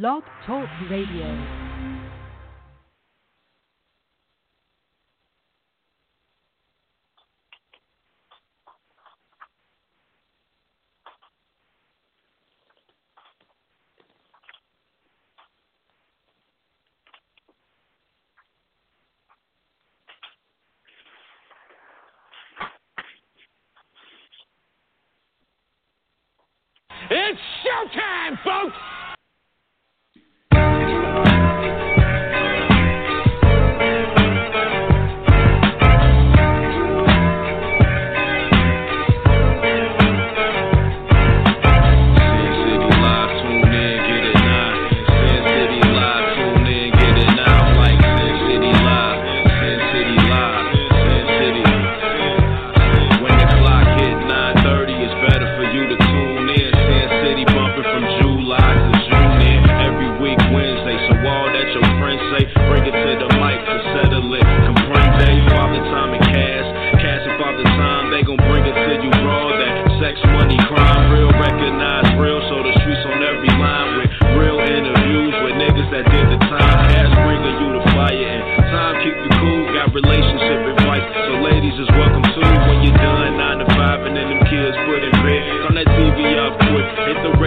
Blog Talk Radio. It's showtime, folks!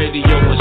Radio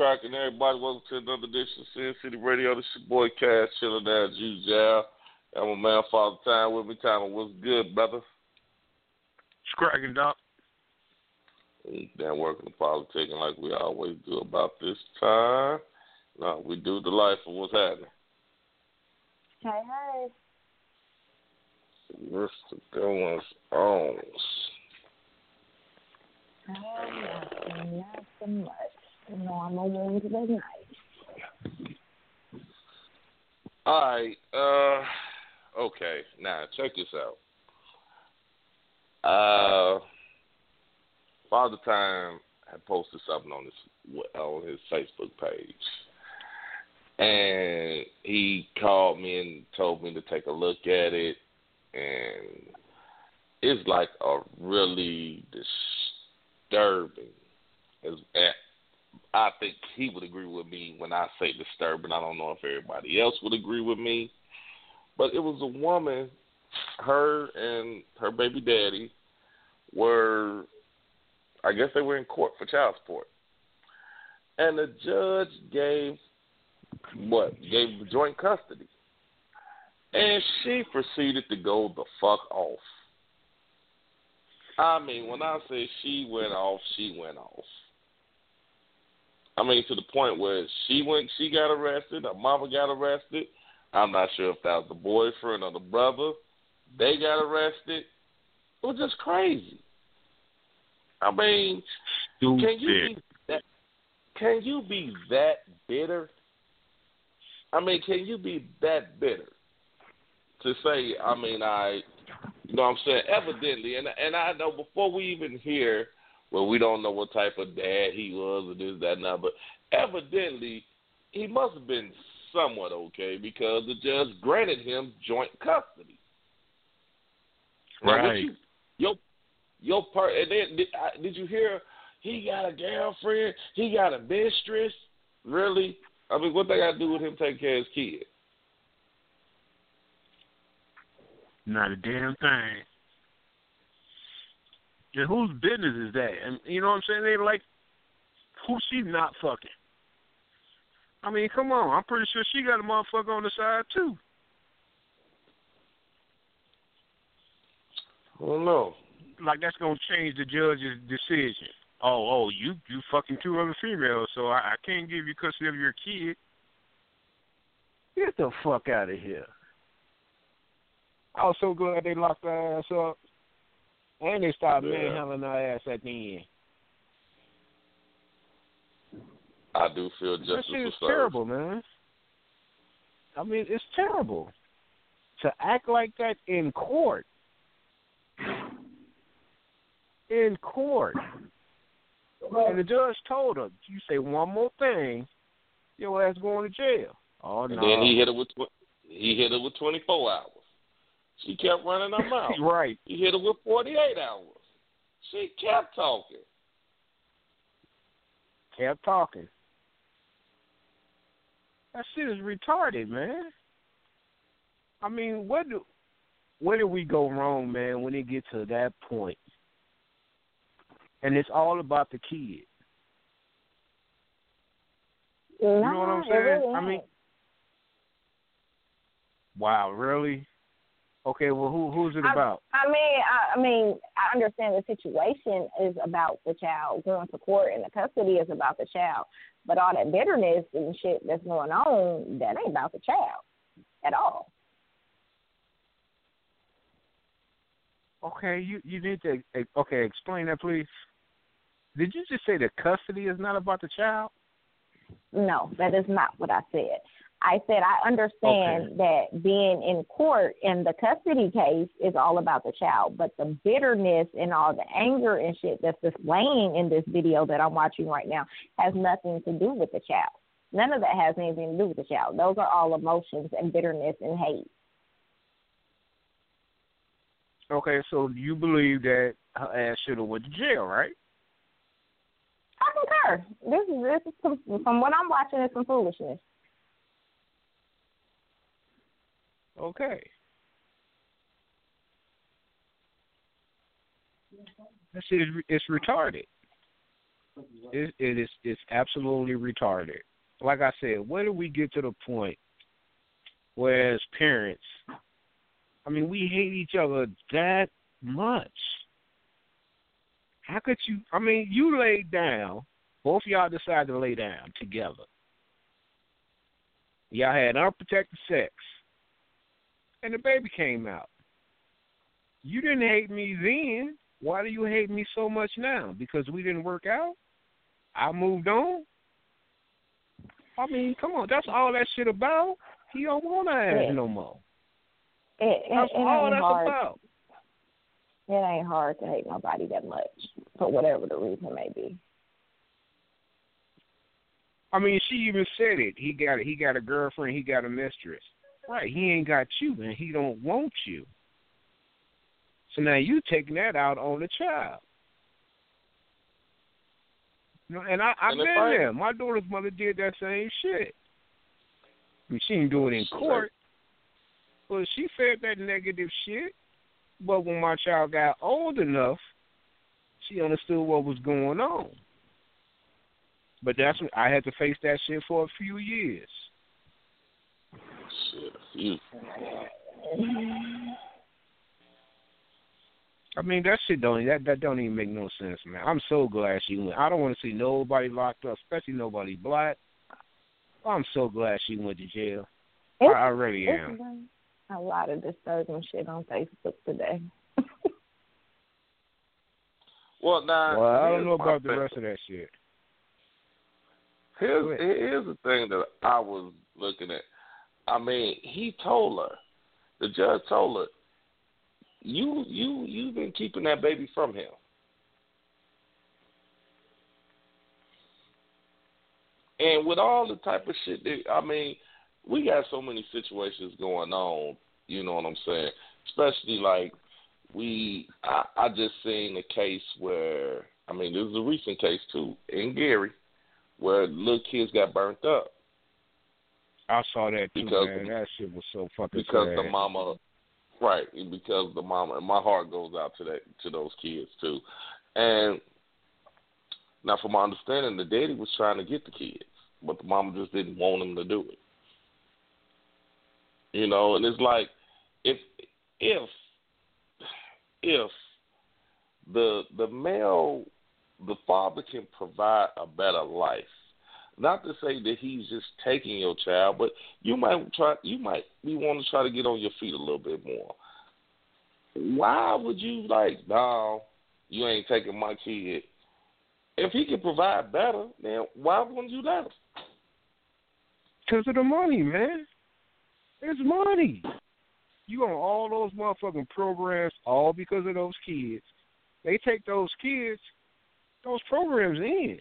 Yo, what's cracking, everybody? Welcome to another edition of Sin City Radio. This your boy Cash chilling there as usual. I'm a man, Father Time with me. Time, what's good, brother? Scragging Doc. Damn, working the politicking like we always do about this time. No, we do the life of what's happening. Hey, hey. What's the going on? Oh, nothing, not so much. The normal Wednesday night. All right. Uh, okay. Now check this out. Uh, Father Time had posted something on his on his Facebook page, and he called me and told me to take a look at it, and it's like a really disturbing. As I think he would agree with me when I say disturbing. I don't know if everybody else would agree with me, but it was a woman. Her and her baby daddy were, I guess they were in court for child support, and the judge gave what gave joint custody, and she proceeded to go the fuck off. I mean, when I say she went off, she went off. I mean, to the point where she went, she got arrested. Her mama got arrested. I'm not sure if that was the boyfriend or the brother. They got arrested. It was just crazy. I mean, can you be that? Can you be that bitter? I mean, can you be that bitter to say? I mean, I, you know, what I'm saying evidently, and and I know before we even hear well, we don't know what type of dad he was or this, that, and that, but evidently he must have been somewhat okay because the judge granted him joint custody. Now, Right. you, your your part, and then did, I- did you hear? He got a girlfriend. He got a mistress. Really? I mean, what they got to do with him taking care of his kid? Not a damn thing. And whose business is that? And you know what I'm saying? They like who's she not fucking? I mean, come on. I'm pretty sure she got a motherfucker on the side too. I don't know. Like that's gonna change the judge's decision. Oh, oh, you you fucking two other females, so I, I can't give you custody of your kid. Get the fuck out of here. I was so glad they locked her ass up. And they started Yeah. manhandling her ass at the end. I do feel That justice shit was is terrible, man. I mean, it's terrible to act like that in court. In court, and the judge told her, "You say one more thing, your ass going to jail." Oh And no! then he hit her with tw- he hit her with 24 hours. She kept running her mouth. right. He hit her with 48 hours. She kept talking. Kept talking. That shit is retarded, man. I mean, where do where did we go wrong, man? When it gets to that point? point, and it's all about the kid. You know what I'm saying? really I mean- Wow, really? Okay, well, who who's it I- about? I mean, I, I mean, I understand the situation is about the child going to court, and the custody is about the child. But all that bitterness and shit that's going on, that ain't about the child at all. Okay, you you need to okay explain that, please. Did you just say that custody is not about the child? No, that is not what I said. I said I understand that being in court in the custody case is all about the child, but the bitterness and all the anger and shit that's displaying in this video that I'm watching right now has nothing to do with the child. None of that has anything to do with the child. Those are all emotions and bitterness and hate. Okay, so you believe that her ass should have went to jail, right? I concur. This is this is some, from what I'm watching is some foolishness. Okay. Is it's retarded. It, it is it's absolutely retarded. Like I said, where do we get to the point where as parents, I mean, we hate each other that much? How could you? I mean, you laid down. Both of y'all decided to lay down together. Y'all had unprotected sex and the baby came out. You didn't hate me then. Why do you hate me so much now? Because we didn't work out? I moved on? I mean, come on, that's all that shit about. He don't want to ass Yeah. no more. It, it, That's it all that's hard. about. It ain't hard to hate nobody that much for whatever the reason may be. I mean, she even said it. He got he got a girlfriend, he got a mistress. Right, he ain't got you and he don't want you. So now you taking that out on the child. You know, and I, I've And been I- there. My daughter's mother did that same shit. I mean, she didn't do it in court. Well, she fed that negative shit. But when my child got old enough, she understood what was going on. But that's when I had to face that shit for a few years. Shit, you. I mean that shit don't that that don't even make no sense, man. I'm so glad she went. I don't want to see nobody locked up, especially nobody black. I'm so glad she went to jail. I, It's, I really am. a lot of disturbing shit on Facebook today. Well, now Well, I don't know about the rest of that shit. Here's here's the thing that I was looking at. I mean, he told her, the judge told her, you you you've been keeping that baby from him. And with all the type of shit that I mean, we got so many situations going on, you know what I'm saying? Especially like we I, I just seen a case where I mean this is a recent case too in Gary where little kids got burnt up. I saw that too, Because- man. That shit was so fucking because sad. the mama right because the mama and my heart goes out to that to those kids too and now from my understanding the daddy was trying to get the kids but the mama just didn't want him to do it you know and it's like if if if the the male the father can provide a better life not to say that he's just taking your child, but you might try you might be want to try to get on your feet a little bit more. Why would you like, no, you ain't taking my kid? If he can provide better, then why wouldn't you let him? Because of the money, man. It's money. You on all those motherfucking programs all because of those kids. They take those kids, those programs in.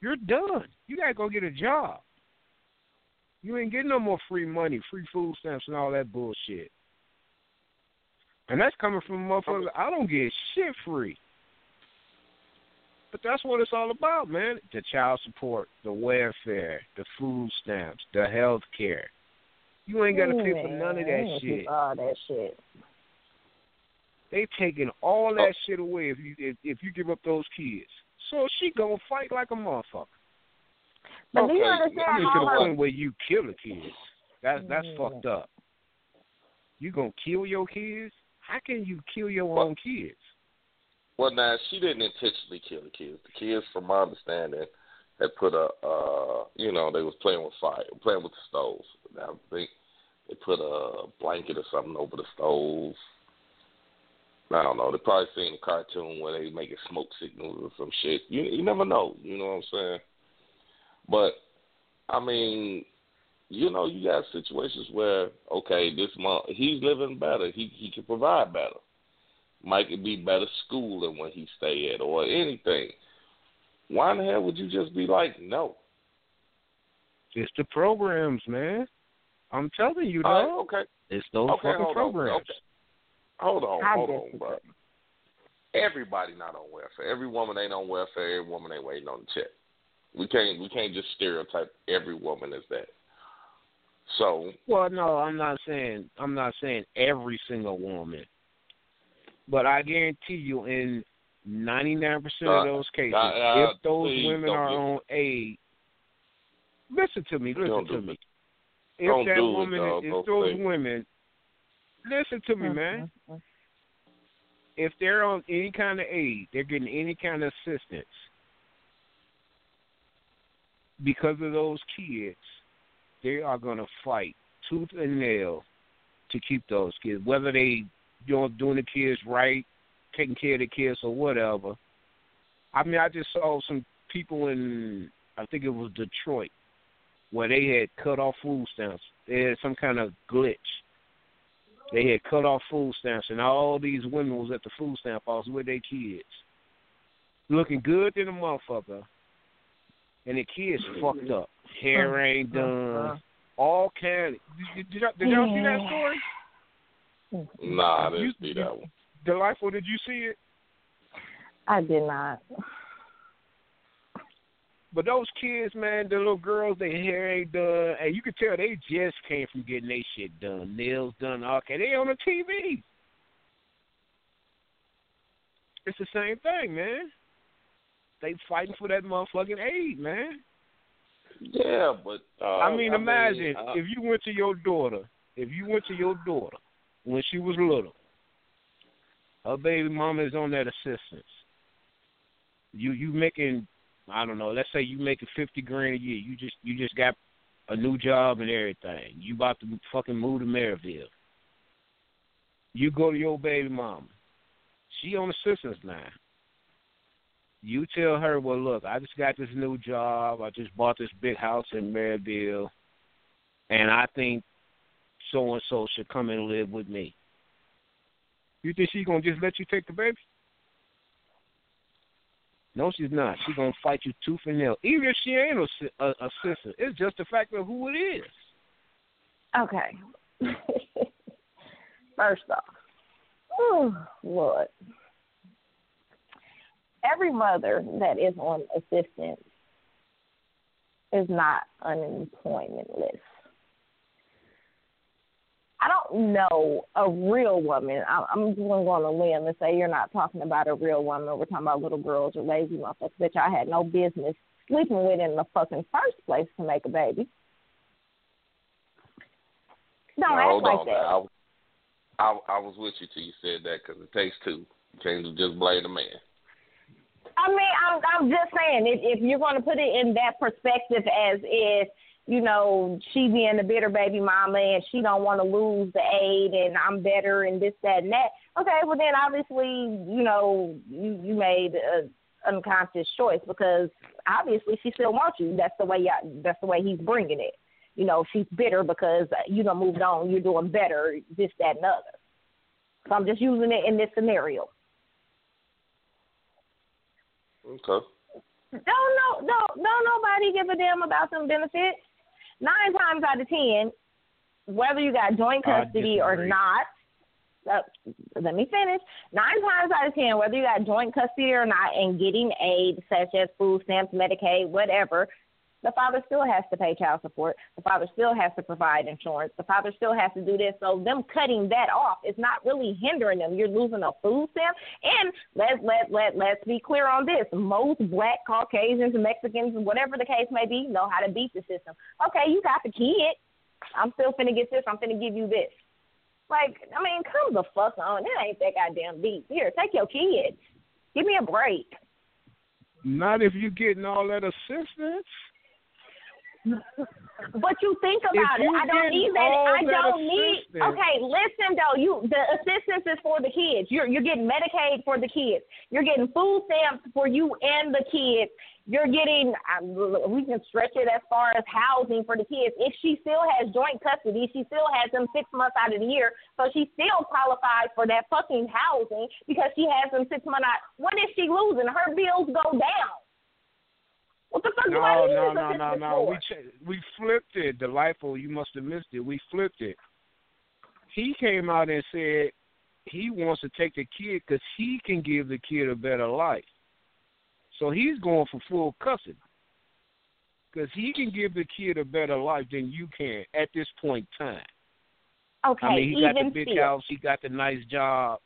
You're done. You gotta go get a job. You ain't getting no more free money, free food stamps, and all that bullshit. And that's coming from a motherfucker. I don't get shit free. But that's what it's all about, man. The child support, the welfare, the food stamps, the health care. You ain't gotta pay for none of that shit. All that shit. They taking all that shit away if you if, if you give up those kids. So she gonna fight like a motherfucker. But do you Okay, understand I mean, to how the point where you kill the kids. That's that's Yeah. fucked up. You gonna kill your kids? How can you kill your Well- own kids? Well, now she didn't intentionally kill the kids. The kids, from my understanding, had put a, uh, you know, they was playing with fire, playing with the stoves. I think they put a blanket or something over the stove. I don't know. They probably seen a cartoon where they making smoke signals or some shit. You you never know. You know what I'm saying? But I mean, you know, you got situations where okay, this month he's living better. He he can provide better. Might it be better schooling when he stay at or anything. Why in the hell would you just be like no? It's the programs, man. I'm telling you, All right, okay, It's those okay, fucking programs. Okay. Hold on, I hold on, bro. Everybody not on welfare. Every woman ain't on welfare. Every woman ain't waiting on the check. We can't we can't just stereotype every woman as that. So Well, no, I'm not saying I'm not saying every single woman, but I guarantee you, in 99% of Uh, those cases, uh, uh, if those please women are on aid, listen to me, listen to me. it. If Don't that it, woman, dog. if those it. women, listen to me, man. Mm-hmm, mm-hmm. If they're on any kind of aid, they're getting any kind of assistance because of those kids, they are going to fight tooth and nail to keep those kids, whether they you know doing the kids right, taking care of the kids or whatever. I mean, I just saw some people in I think it was Detroit where they had cut off food stamps. They had some kind of glitch. They had cut off food stamps, and all these women was at the food stamp office with their kids, looking good to the motherfucker, and the kids fucked up. Hair ain't done, all kind. Did, did, y'all- did y'all see that story? nah, I didn't You- see that one. Delightful, did you see it? I did not. But those kids, man, the little girls, their hair ain't done, and you can tell they just came from getting their shit done, nails done. Okay, they on the TV. It's the same thing, man. They fighting for that motherfucking aid, man. Yeah, but uh, I mean, imagine uh, if you went to your daughter, if you went to your daughter when she was little, her baby mama is on that assistance. You you making I don't know, let's say you making fifty grand a year. You just you just got a new job and everything. You about to fucking move to Maryville. You go to your baby mama. She on assistance now. You tell her, well, look, I just got this new job. I just bought this big house in Maryville, and I think so and so should come and live with me. You think she's gonna just let you take the baby? No, she's not. She's gonna fight you tooth and nail, even if she ain't a, a, a sister. It's just the fact of who it is. Okay. First off, oh, Lord. Every mother that is on assistance is not unemployment list. Don't know a real woman. I, I'm just going to go on a limb and say you're not talking about a real woman. We're talking about little girls or lazy motherfuckers, which I had no business sleeping with in the fucking first place to make a baby. Don't Now, hold like on. that. I, I I was with you till you said that because it takes two. You can't just blame the man. I mean, I'm I'm just saying if if you're going to put it in that perspective as if you know she being the bitter baby mama and she don't want to lose the aid and I'm better and this that and that. Okay, well then obviously you know you you made a unconscious choice because obviously she still wants you. That's the way y'all, that's the way he's bringing it. You know, she's bitter because you don't moved on. You're doing better. This that and other. So I'm just using it in this scenario. Okay. Don't no no don't nobody give a damn about them benefits. Nine times out of ten, whether you got joint custody or not, uh, let me finish. Nine times out of ten, whether you got joint custody or not, and getting aid such as food stamps, Medicaid, whatever, the father still has to pay child support. The father still has to provide insurance. The father still has to do this. So them cutting that off is not really hindering them. You're losing a food stamp. And let let let let's be clear on this. Most black Caucasians, Mexicans, whatever the case may be, know how to beat the system. Okay, you got the kid. I'm still finna get this. I'm finna give you this. Like, I mean, come the fuck on. It ain't that goddamn deep. Here, take your kids. Give me a break. Not if you're getting all that assistance. But you think about it. I don't need that. I don't need. Okay, listen though. You the assistance is for the kids. You're you're getting Medicaid for the kids. You're getting food stamps for you and the kids. You're getting. Um, we can stretch it as far as housing for the kids. If she still has joint custody, she still has them six months out of the year, so she still qualifies for that fucking housing because she has them six months out. What is she losing? Her bills go down. What the fuck do I No, need no, no, no, no. We ch- we flipped it. Delightful. You must have missed it. We flipped it. He came out and said he wants to take the kid because he can give the kid a better life. So he's going for full custody because he can give the kid a better life than you can at this point in time. Okay, I mean, he even got the big still. house, he got the nice job,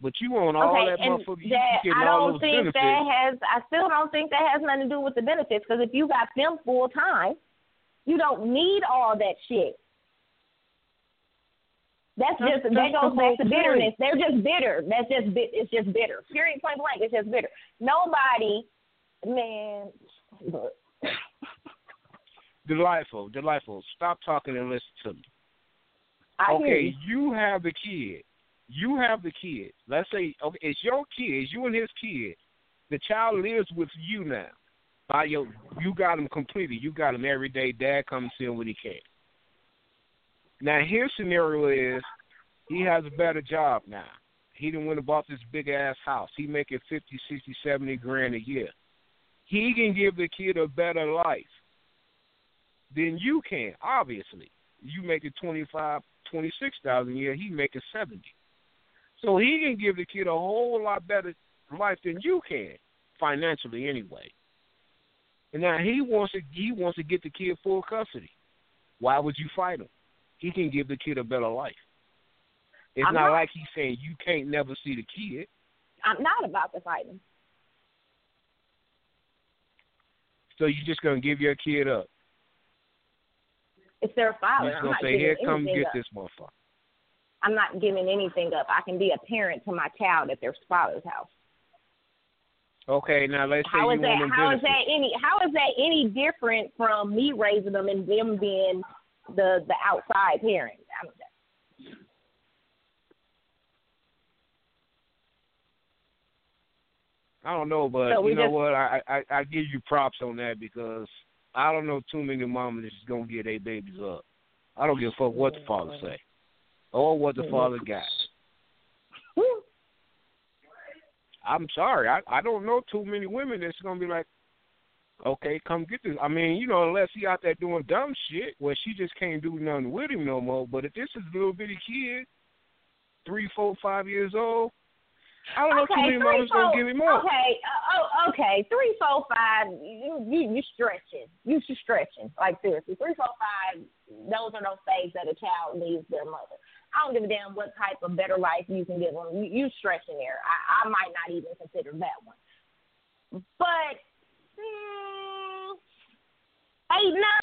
but you want all okay, that motherfucker. You that I don't think benefits. that has. I still don't think that has nothing to do with the benefits because if you got them full time, you don't need all that shit. That's, That's- just that's that the goes back to bitterness. They're just bitter. That's just bit. It's just bitter. Period. Point blank. It's just bitter. Nobody, man. Look, Delightful, delightful. Stop talking and listen to me. I okay, you. you have the kid. You have the kid. Let's say okay, it's your kid, it's you and his kid. The child lives with you now. By your you got him completely. You got him every day. Dad comes him when he can. Now his scenario is he has a better job now. He didn't went and bought this big ass house. He making fifty, sixty, seventy grand a year. He can give the kid a better life than you can, obviously. You making twenty five, twenty six thousand a year, he making seventy. So he can give the kid a whole lot better life than you can, financially anyway. And now he wants to he wants to get the kid full custody. Why would you fight him? He can give the kid a better life. It's I'm not, not- like he's saying you can't never see the kid. I'm not about to fight him. So you're just gonna give your kid up. It's their father. You're just I'm gonna not say, Here, come get up. this motherfucker. I'm not giving anything up. I can be a parent to my child at their father's house. Okay, now let's say How you is that? want them How is that any? How is that any different from me raising them and them being the the outside parent? I don't know, but So you know just- what? I, I I give you props on that because I don't know too many mamas that's gonna get their babies up. I don't give a fuck what the father say or what the father got. I'm sorry, I I don't know too many women that's gonna be like, okay, come get this. I mean, you know, unless he out there doing dumb shit where she just can't do nothing with him no more. But if this is a little bitty kid, three, four, five years old, I don't know too many three, mamas gonna give him up. Okay, uh, oh, okay, three, four, five. You you you stretching. You you stretching. Like seriously, three, four, five. Those are those days that a child needs their mother. I don't give a damn what type of better life you can give them. You, you stretching there. I, I might not even consider that one. But mm, now,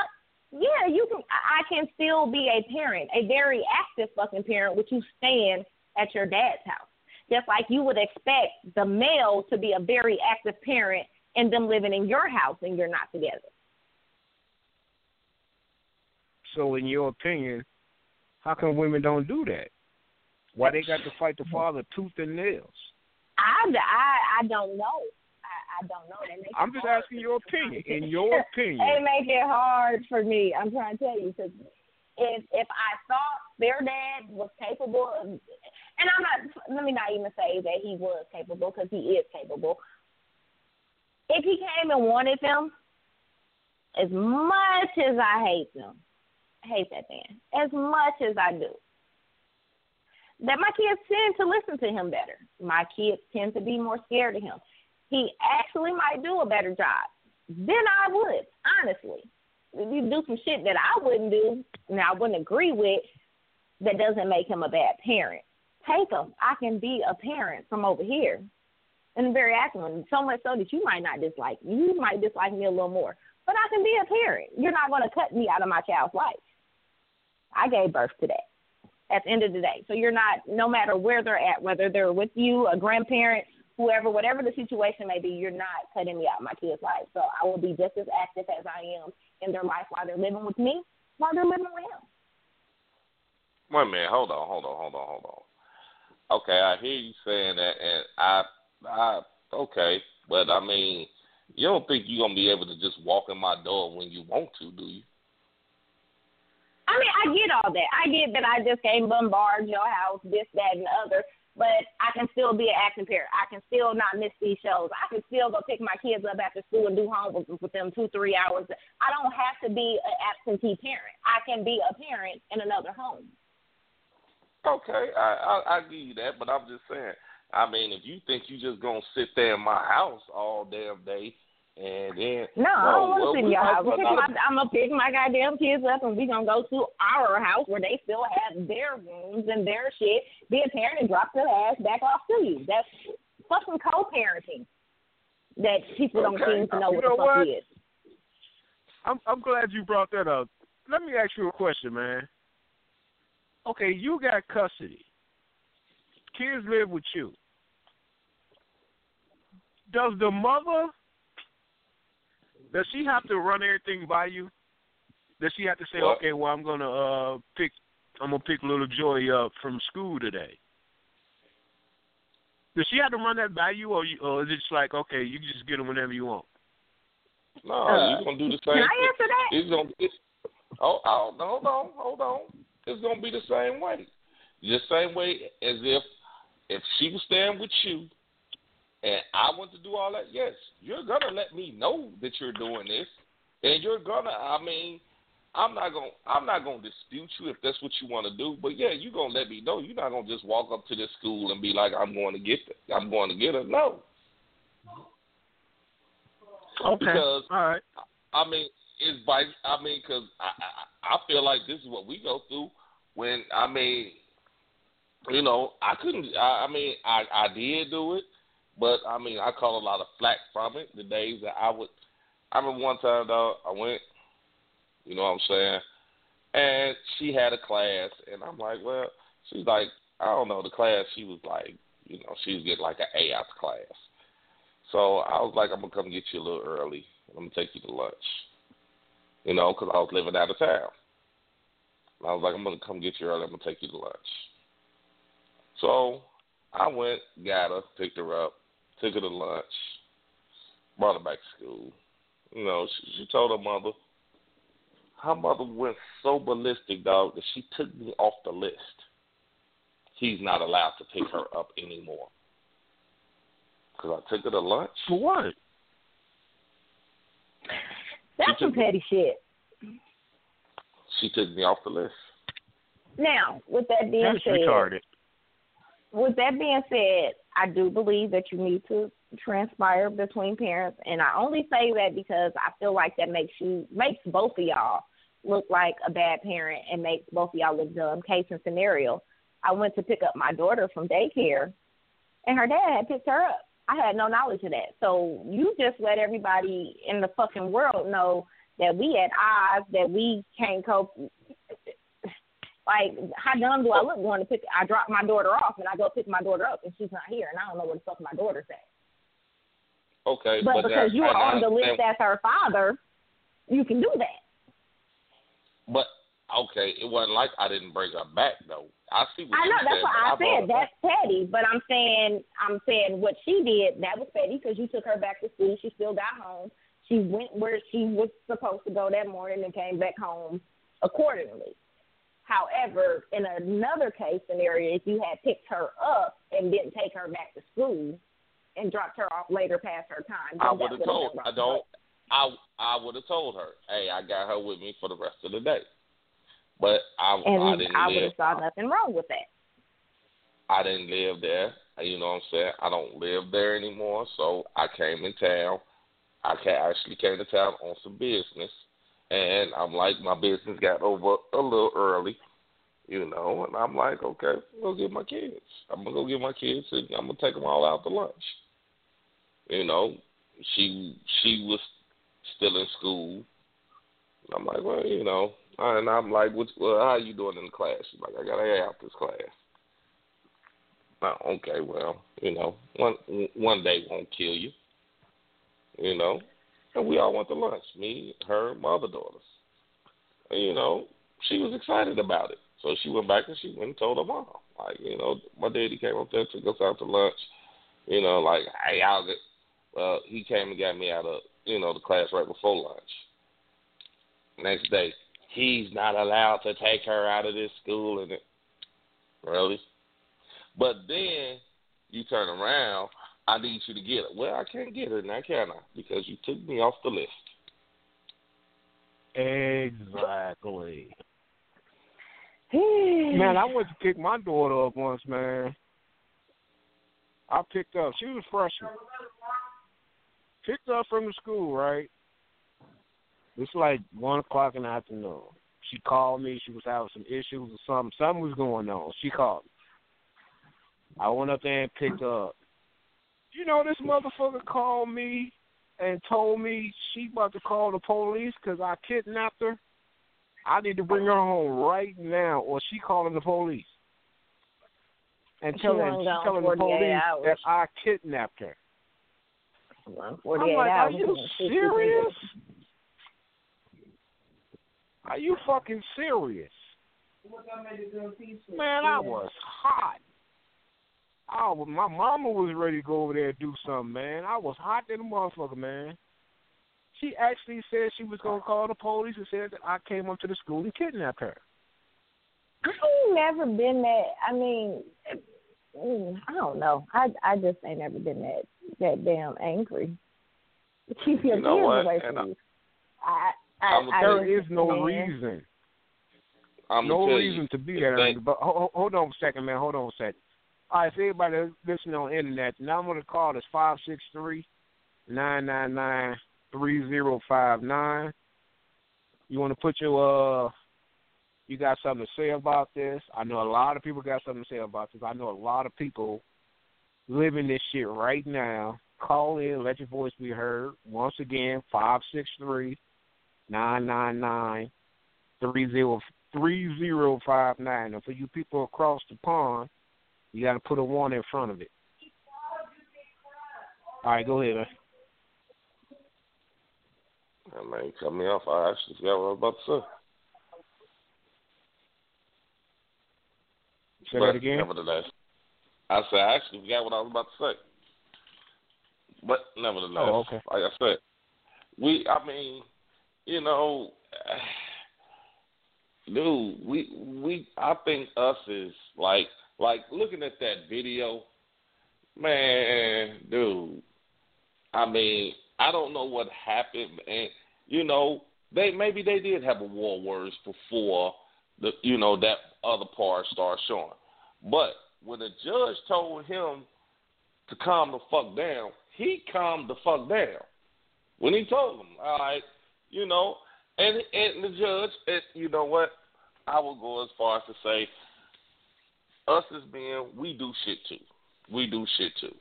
yeah, you can. I can still be a parent, a very active fucking parent, with you staying at your dad's house. Just like you would expect the male to be a very active parent and them living in your house and you're not together. So, in your opinion, how come women don't do that? Why they got to fight the father tooth and nails? I, I, I don't know. I, I don't know. That I'm just asking your opinion. In your opinion, it make it hard for me. I'm trying to tell you because if if I thought their dad was capable of, and I'm not. Let me not even say that he was capable because he is capable. If he came and wanted them, as much as I hate them, hate that man as much as I do. That my kids tend to listen to him better. My kids tend to be more scared of him. He actually might do a better job than I would, honestly. If you do some shit that I wouldn't do, and I wouldn't agree with, that doesn't make him a bad parent. Take him. I can be a parent from over here. And very active. So much so that you might not dislike me. You might dislike me a little more. But I can be a parent. You're not going to cut me out of my child's life. I gave birth to that at the end of the day. So you're not, no matter where they're at, whether they're with you, a grandparent, whoever, whatever the situation may be, you're not cutting me out of my kid's life. So I will be just as active as I am in their life while they're living with me, while they're living with him. A minute, hold on, hold on, hold on, hold on. Okay, I hear you saying that, and I, I, okay, but I mean, you don't think you're gonna be able to just walk in my door when you want to, do you? I mean, I get all that. I get that I just can't bombard your house, this, that, and the other. But I can still be an active parent. I can still not miss these shows. I can still go pick my kids up after school and do homework with them two, three hours. I don't have to be an absentee parent. I can be a parent in another home. Okay, I, I I give you that, but I'm just saying. I mean, if you think you just gonna sit there in my house all damn day and then no, I don't want to sit in your house. my, I'm gonna pick my goddamn kids up, and we gonna go to our house where they still have their rooms and their shit. Be a parent and drop their ass back off to you. That's fucking co-parenting that people don't seem to uh, know you what know the fuck what? is. I'm I'm glad you brought that up. Let me ask you a question, man. Okay, you got custody. Kids live with you. Does the mother does she have to run everything by you? Does she have to say, What? okay, well, I'm gonna uh pick, I'm gonna pick little Joy up from school today? Does she have to run that by you, or, you, or is it just like, okay, you can just get them whenever you want? No, Uh, you're gonna do the same. Can I thing. answer that? It's gonna. It's, oh, oh, hold on, hold on. It's gonna be the same way. The same way as if if she was staying with you and I want to do all that, yes, you're gonna let me know that you're doing this, and you're gonna. I mean, I'm not gonna. I'm not gonna dispute you if that's what you want to do. But yeah, you're gonna let me know. You're not gonna just walk up to this school and be like, "I'm going to get. The, I'm going to get her." No, Okay, Because- all right. I mean, it's by. I mean, because I, I I feel like this is what we go through. When I mean, you know, I couldn't. I, I mean, I I did do it, but I mean, I caught a lot of flack from it. The days that I would. I remember one time though, I went. You know what I'm saying? And she had a class, and I'm like, well, she's like, I don't know, the class. She was like, you know, she was getting like an A out the class. So I was like, I'm gonna come get you a little early. I'm gonna take you to lunch. You know, 'cause I was living out of town. And I was like, I'm gonna come get you early. I'm gonna take you to lunch. So I went, got her, picked her up, took her to lunch, brought her back to school. You know, she, she told her mother. Her mother went so ballistic, dog, that she took me off the list. He's not allowed to pick her up anymore. Because I took her to lunch. For what? That's some petty shit. She took me off the list. Now, with that being That's said, retarded. with that being said, I do believe that you need to transpire between parents, and I only say that because I feel like that makes you makes both of y'all look like a bad parent and makes both of y'all look dumb. Case and scenario, I went to pick up my daughter from daycare, and her dad had picked her up. I had no knowledge of that. So you just let everybody in the fucking world know that we at odds, that we can't cope. Like, how dumb do I look going to pick? I drop my daughter off and I go pick my daughter up and she's not here and I don't know where the fuck my daughter's at. Okay, but, but because you are I on the list as her father, you can do that. But okay, it wasn't like I didn't bring her back though. I see what I know that's saying, what I her said. That's petty, but I'm saying I'm saying what she did that was petty because you took her back to school. She still got home. She went where she was supposed to go that morning and came back home accordingly. However, in another case scenario, if you had picked her up and didn't take her back to school and dropped her off later past her time, I would have told. I don't. I I would have told her, hey, I got her with me for the rest of the day. But I And I didn't I would have saw nothing wrong with that. I didn't live there. You know what I'm saying? I don't live there anymore. So I came in town. I ca- actually came to town on some business, and I'm like, my business got over a little early, you know, and I'm like, okay, I'm gonna get my kids. I'm gonna go get my kids, and I'm gonna take them all out to lunch. You know, she she was still in school. I'm like, well, you know, and I'm like, what, well, how you doing in the class? She's like, I got to have this class. Oh, okay, well, you know, one one day won't kill you. You know, and we all went to lunch. Me, her, my other daughters. And, you know, she was excited about it. So she went back and she went and told her mom. Like, you know, my daddy came up there, took us out to lunch. You know, like, hey, I'll get. Well, he came and got me out of, you know, the class right before lunch. Next day, he's not allowed to take her out of this school, and it, really. But then you turn around, I need you to get her. Well, I can't get her now, can I? Because you took me off the list. Exactly. Man, I went to pick my daughter up once, man. I picked up. She was a freshman. Picked up from the school, right? It's like one o'clock in the afternoon. She called me. She was having some issues or something. Something was going on. She called me. I went up there and picked her up. You know, this motherfucker called me and told me she about to call the police because I kidnapped her. I need to bring her home right now, or she calling the police and telling she telling the police hours. that I kidnapped her. Well, I'm 48 like, are you serious? Are you fucking serious? Man, I was hot. I was, my mama was ready to go over there and do something, man. I was hot than a motherfucker, man. She actually said she was gonna call the police and said that I came up to the school and kidnapped her. I ain't never been that. I mean, I don't know. I I just ain't never been that that damn angry. Keep your You know kids away from I- you. I I, I'm I gonna There just- is no man. reason, I'm no reason you, to be if that angry. But hold, hold on a second, man. Hold on a second. All right, for everybody listening on the internet, the number to call is five six three nine nine nine three zero five nine. You want to put your uh, you got something to say about this? I know a lot of people got something to say about this. I know a lot of people living this shit right now. Call in, let your voice be heard. Once again, five six three nine nine nine three zero three zero five nine. And for you people across the pond, you got to put a one in front of it. All right, go ahead, man. That man cut me off. I actually forgot what I was about to say. Say but that again. Nevertheless, I said I actually forgot what I was about to say. But nevertheless, Oh, okay. like I said, we. I mean, you know, dude, we we. I think us is like like looking at that video, man, dude. I mean, I don't know what happened, and you know, they maybe they did have a war words before the you know that other part started showing. But when the judge told him to calm the fuck down, he calmed the fuck down. When he told him, all right, you know, and and the judge, and you know what, I will go as far as to say, us as men, we do shit too. We do shit too.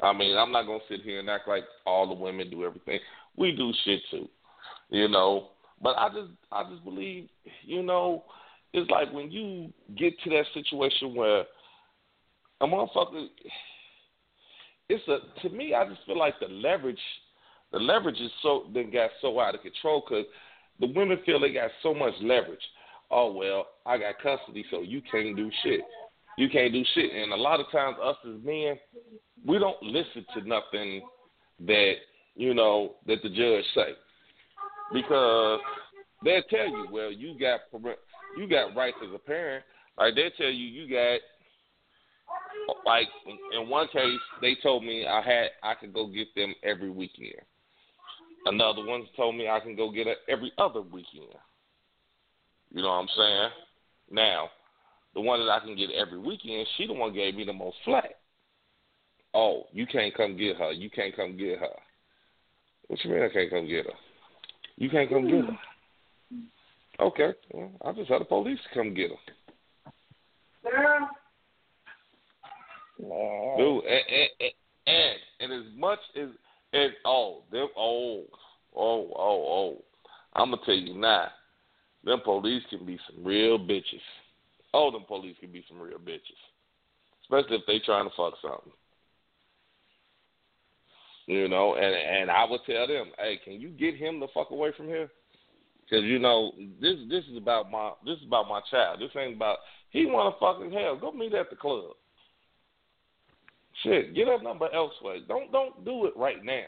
I mean, I'm not gonna sit here and act like all the women do everything. We do shit too, you know. But I just, I just believe, you know, it's like when you get to that situation where a motherfucker, it's a to me. I just feel like the leverage, the leverage is so then got so out of control because the women feel they got so much leverage. Oh well, I got custody, so you can't do shit. You can't do shit. And a lot of times, us as men, we don't listen to nothing that you know that the judge say because they'll tell you, well, you got you got rights as a parent. Like they tell you, you got like in one case they told me I had I could go get them every weekend. Another one told me I can go get it every other weekend. You know what I'm saying? Now, the one that I can get every weekend, she the one gave me the most flack. Oh, you can't come get her. You can't come get her. What you mean I can't come get her? You can't come get her. Hmm. Okay, well, I'll just had the police come get her. Yeah. Dude, and, and, and, and as much as and oh, them oh, oh, oh, oh, I'm gonna tell you now, them police can be some real bitches. Oh, them police can be some real bitches, especially if they trying to fuck something. You know, and and I would tell them, hey, can you get him the fuck away from here? Because you know this this is about my this is about my child. This ain't about he want to fucking hell. Go meet at the club. Shit, get that number elsewhere. Don't don't do it right now.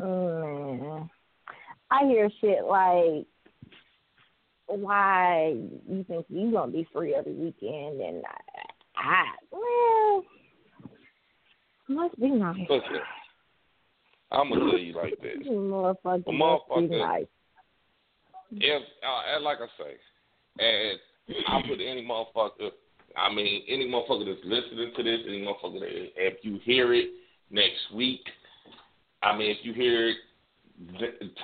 Mm. I hear shit like, "Why you think you gonna be free every weekend?" And I, I well, must be nice. Listen, I'm gonna tell you like this. Motherfucker, A must be motherfucker- nice. If uh, and like I say, and I put any motherfucker. I mean, any motherfucker that's listening to this, any motherfucker that if you hear it next week, I mean, if you hear it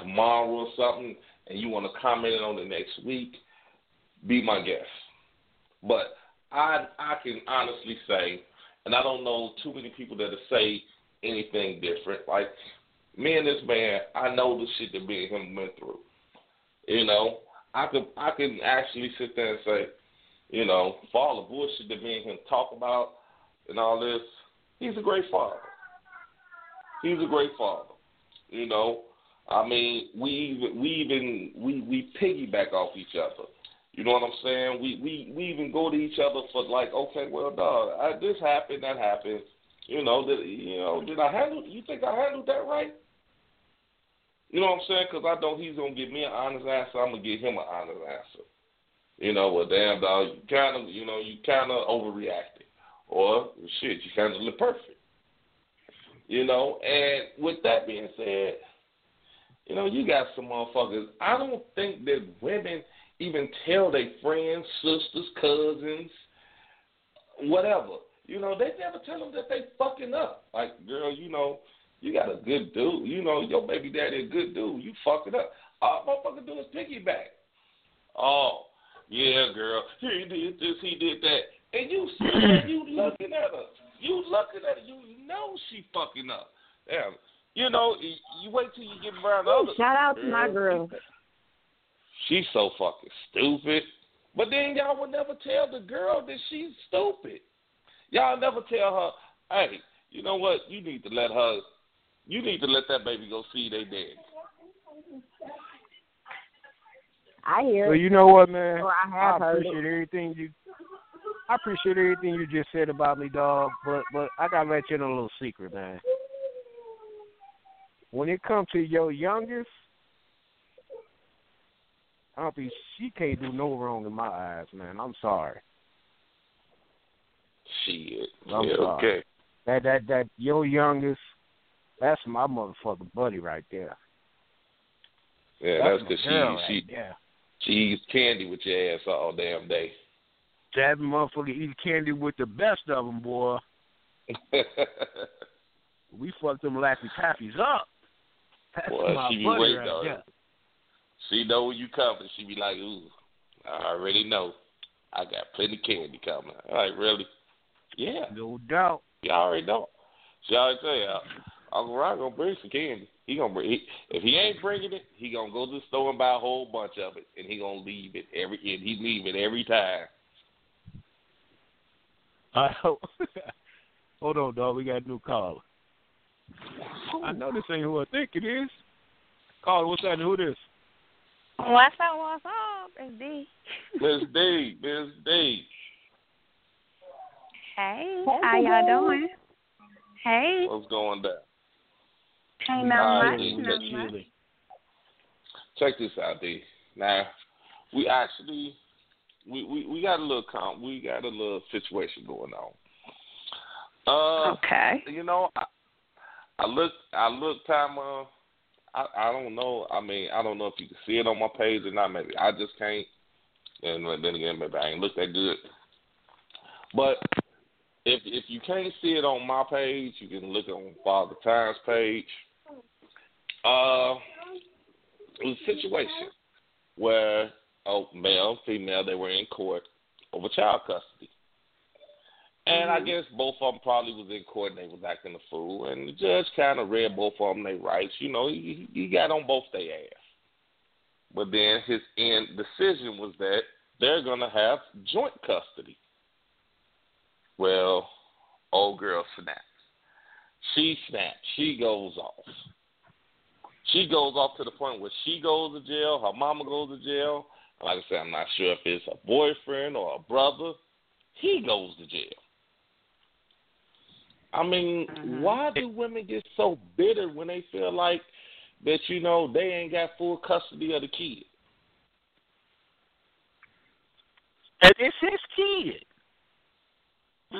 tomorrow or something, and you want to comment on it next week, be my guest. But I I can honestly say, and I don't know too many people that'll say anything different. Like me and this man, I know the shit that me and him went through. You know, I could I can actually sit there and say, you know, for all the bullshit that me and him talk about and all this, he's a great father. He's a great father. You know, I mean, we even we even we we piggyback off each other. You know what I'm saying? We we we even go to each other for like, okay, well, dog, I, this happened, that happened. You know, did you know? Did I handle? You think I handled that right? You know what I'm saying? Because I know he's gonna give me an honest answer. I'm gonna give him an honest answer. You know, well, damn dog, you kind of, you know, you kind of overreacted, or shit, you handled it perfect. You know, and with that being said, you know, you got some motherfuckers. I don't think that women even tell their friends, sisters, cousins, whatever. You know, they never tell them that they fucking up. Like, girl, you know, you got a good dude. You know, your baby daddy a good dude. You fucking up. All motherfucker do is piggyback. Oh, yeah, girl. He did this, he did that. And you sitting you looking at her. You looking at her. You know she fucking up. Damn. You know, you you wait till you get around the Ooh, other. shout out to my girl. She's so fucking stupid. But then y'all would never tell the girl that she's stupid. Y'all never tell her, hey, you know what? You need to let her, you need to let that baby go see they daddy. I hear Well, it. you know what, man? Or I have heard it. appreciate everything you. I appreciate everything you just said about me, dog. But but I gotta let you in a little secret, man. When it comes to your youngest, I don't think she can't do no wrong in my eyes, man. I'm sorry. Shit. I'm yeah, sorry. okay. That that that your youngest, that's my motherfucking buddy right there. Yeah, that's because she right she there. she eats candy with your ass all damn day. That motherfucker eat candy with the best of them, boy. We fucked them Laffy Taffies up. That's Boy, my she be waiting right on. She know when you coming. She be like, ooh, I already know. I got plenty candy coming. I'm like, really? Yeah. No doubt. Y'all already know. She already tell you, Uncle Ron gonna bring some candy. He gonna bring. He, if he ain't bringing it, he gonna go to the store and buy a whole bunch of it, and he gonna leave it every. And he leave it every time. I hope. Hold on, dog. We got a new caller. I know this ain't who I think it is. Caller, what's that? Who this? What's up? What's up? It's D. Miss D. Miss D. Hey, how y'all doing? Hey. What's going down? Ain't nothing All right, much. D, Nothing check, much. check this out, D. Now, we actually we, we, we got a little com- we got a little situation going on. Uh, Okay. you know, I, I look, I look, time. Uh, I, I don't know. I mean, I don't know if you can see it on my page or not. Maybe I just can't. And then again, maybe I ain't look that good. But if if you can't see it on my page, you can look on Father Times page. Uh, it was a situation where oh male, female, they were in court over child custody. And I mm-hmm. guess both of them probably was in court and they was acting a fool. And the judge kind of read both of them their rights. You know, he, he got on both their ass. But then his end decision was that they're going to have joint custody. Well, old girl snaps. She snaps. She goes off. She goes off to the point where she goes to jail. Her mama goes to jail. Like I said, I'm not sure if it's a boyfriend or a brother. He goes to jail. I mean, why do women get so bitter when they feel like that you know they ain't got full custody of the kid? And it's his kid.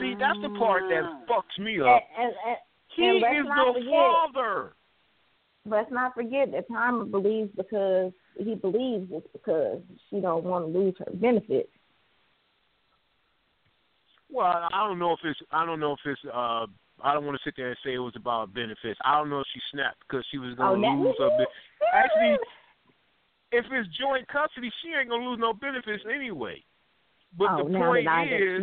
See, that's the part that fucks me up. and, and, He and let's is the forget, father. let's not forget that Palmer believes because he believes it's because she don't want to lose her benefits. Well, I don't know if it's. I don't know if it's. uh I don't want to sit there and say it was about benefits. I don't know if she snapped because she was Oh, going to that- lose her. Actually, if it's joint custody, she ain't gonna lose no benefits anyway. But oh, the point is,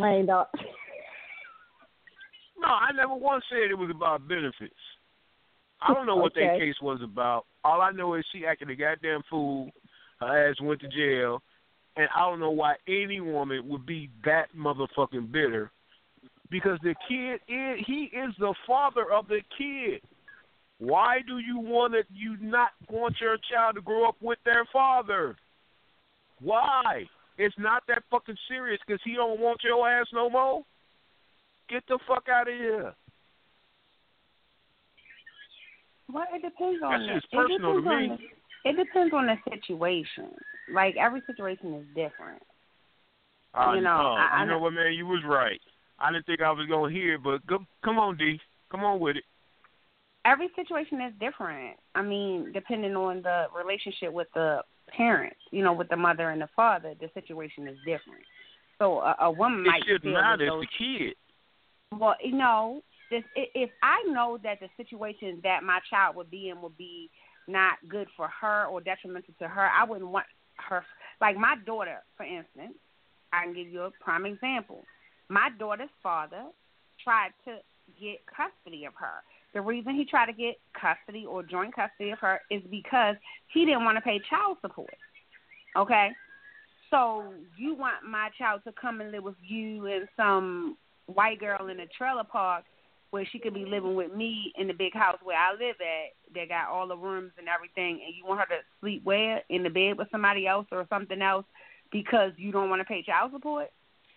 no, I never once said it was about benefits. I don't know what that case was about. All I know is she acted a goddamn fool. Her ass went to jail, and I don't know why any woman would be that motherfucking bitter. Because the kid is he is the father of the kid. Why do you want it? you not want your child to grow up with their father? Why? It's not that fucking serious because he don't want your ass no more. Get the fuck out of here. Well, it depends on That's the, just it personal to depends on me. the, it depends on the situation. Like every situation is different. Uh, You know, uh, I- I you know- what, man? You was right. I didn't think I was gonna hear, it, but go, come on, D, come on with it. Every situation is different. I mean, depending on the relationship with the parents, you know, with the mother and the father, the situation is different. So a, a woman might It shouldn't feel matter. though the kid. Well, you know, this, if I know that the situation that my child would be in would be not good for her or detrimental to her, I wouldn't want her. Like my daughter, for instance, I can give you a prime example. My daughter's father tried to get custody of her. The reason he tried to get custody or joint custody of her is because he didn't want to pay child support. Okay? So you want my child to come and live with you and some white girl in a trailer park where she could be living with me in the big house where I live at that got all the rooms and everything and you want her to sleep where? In the bed with somebody else or something else because you don't want to pay child support?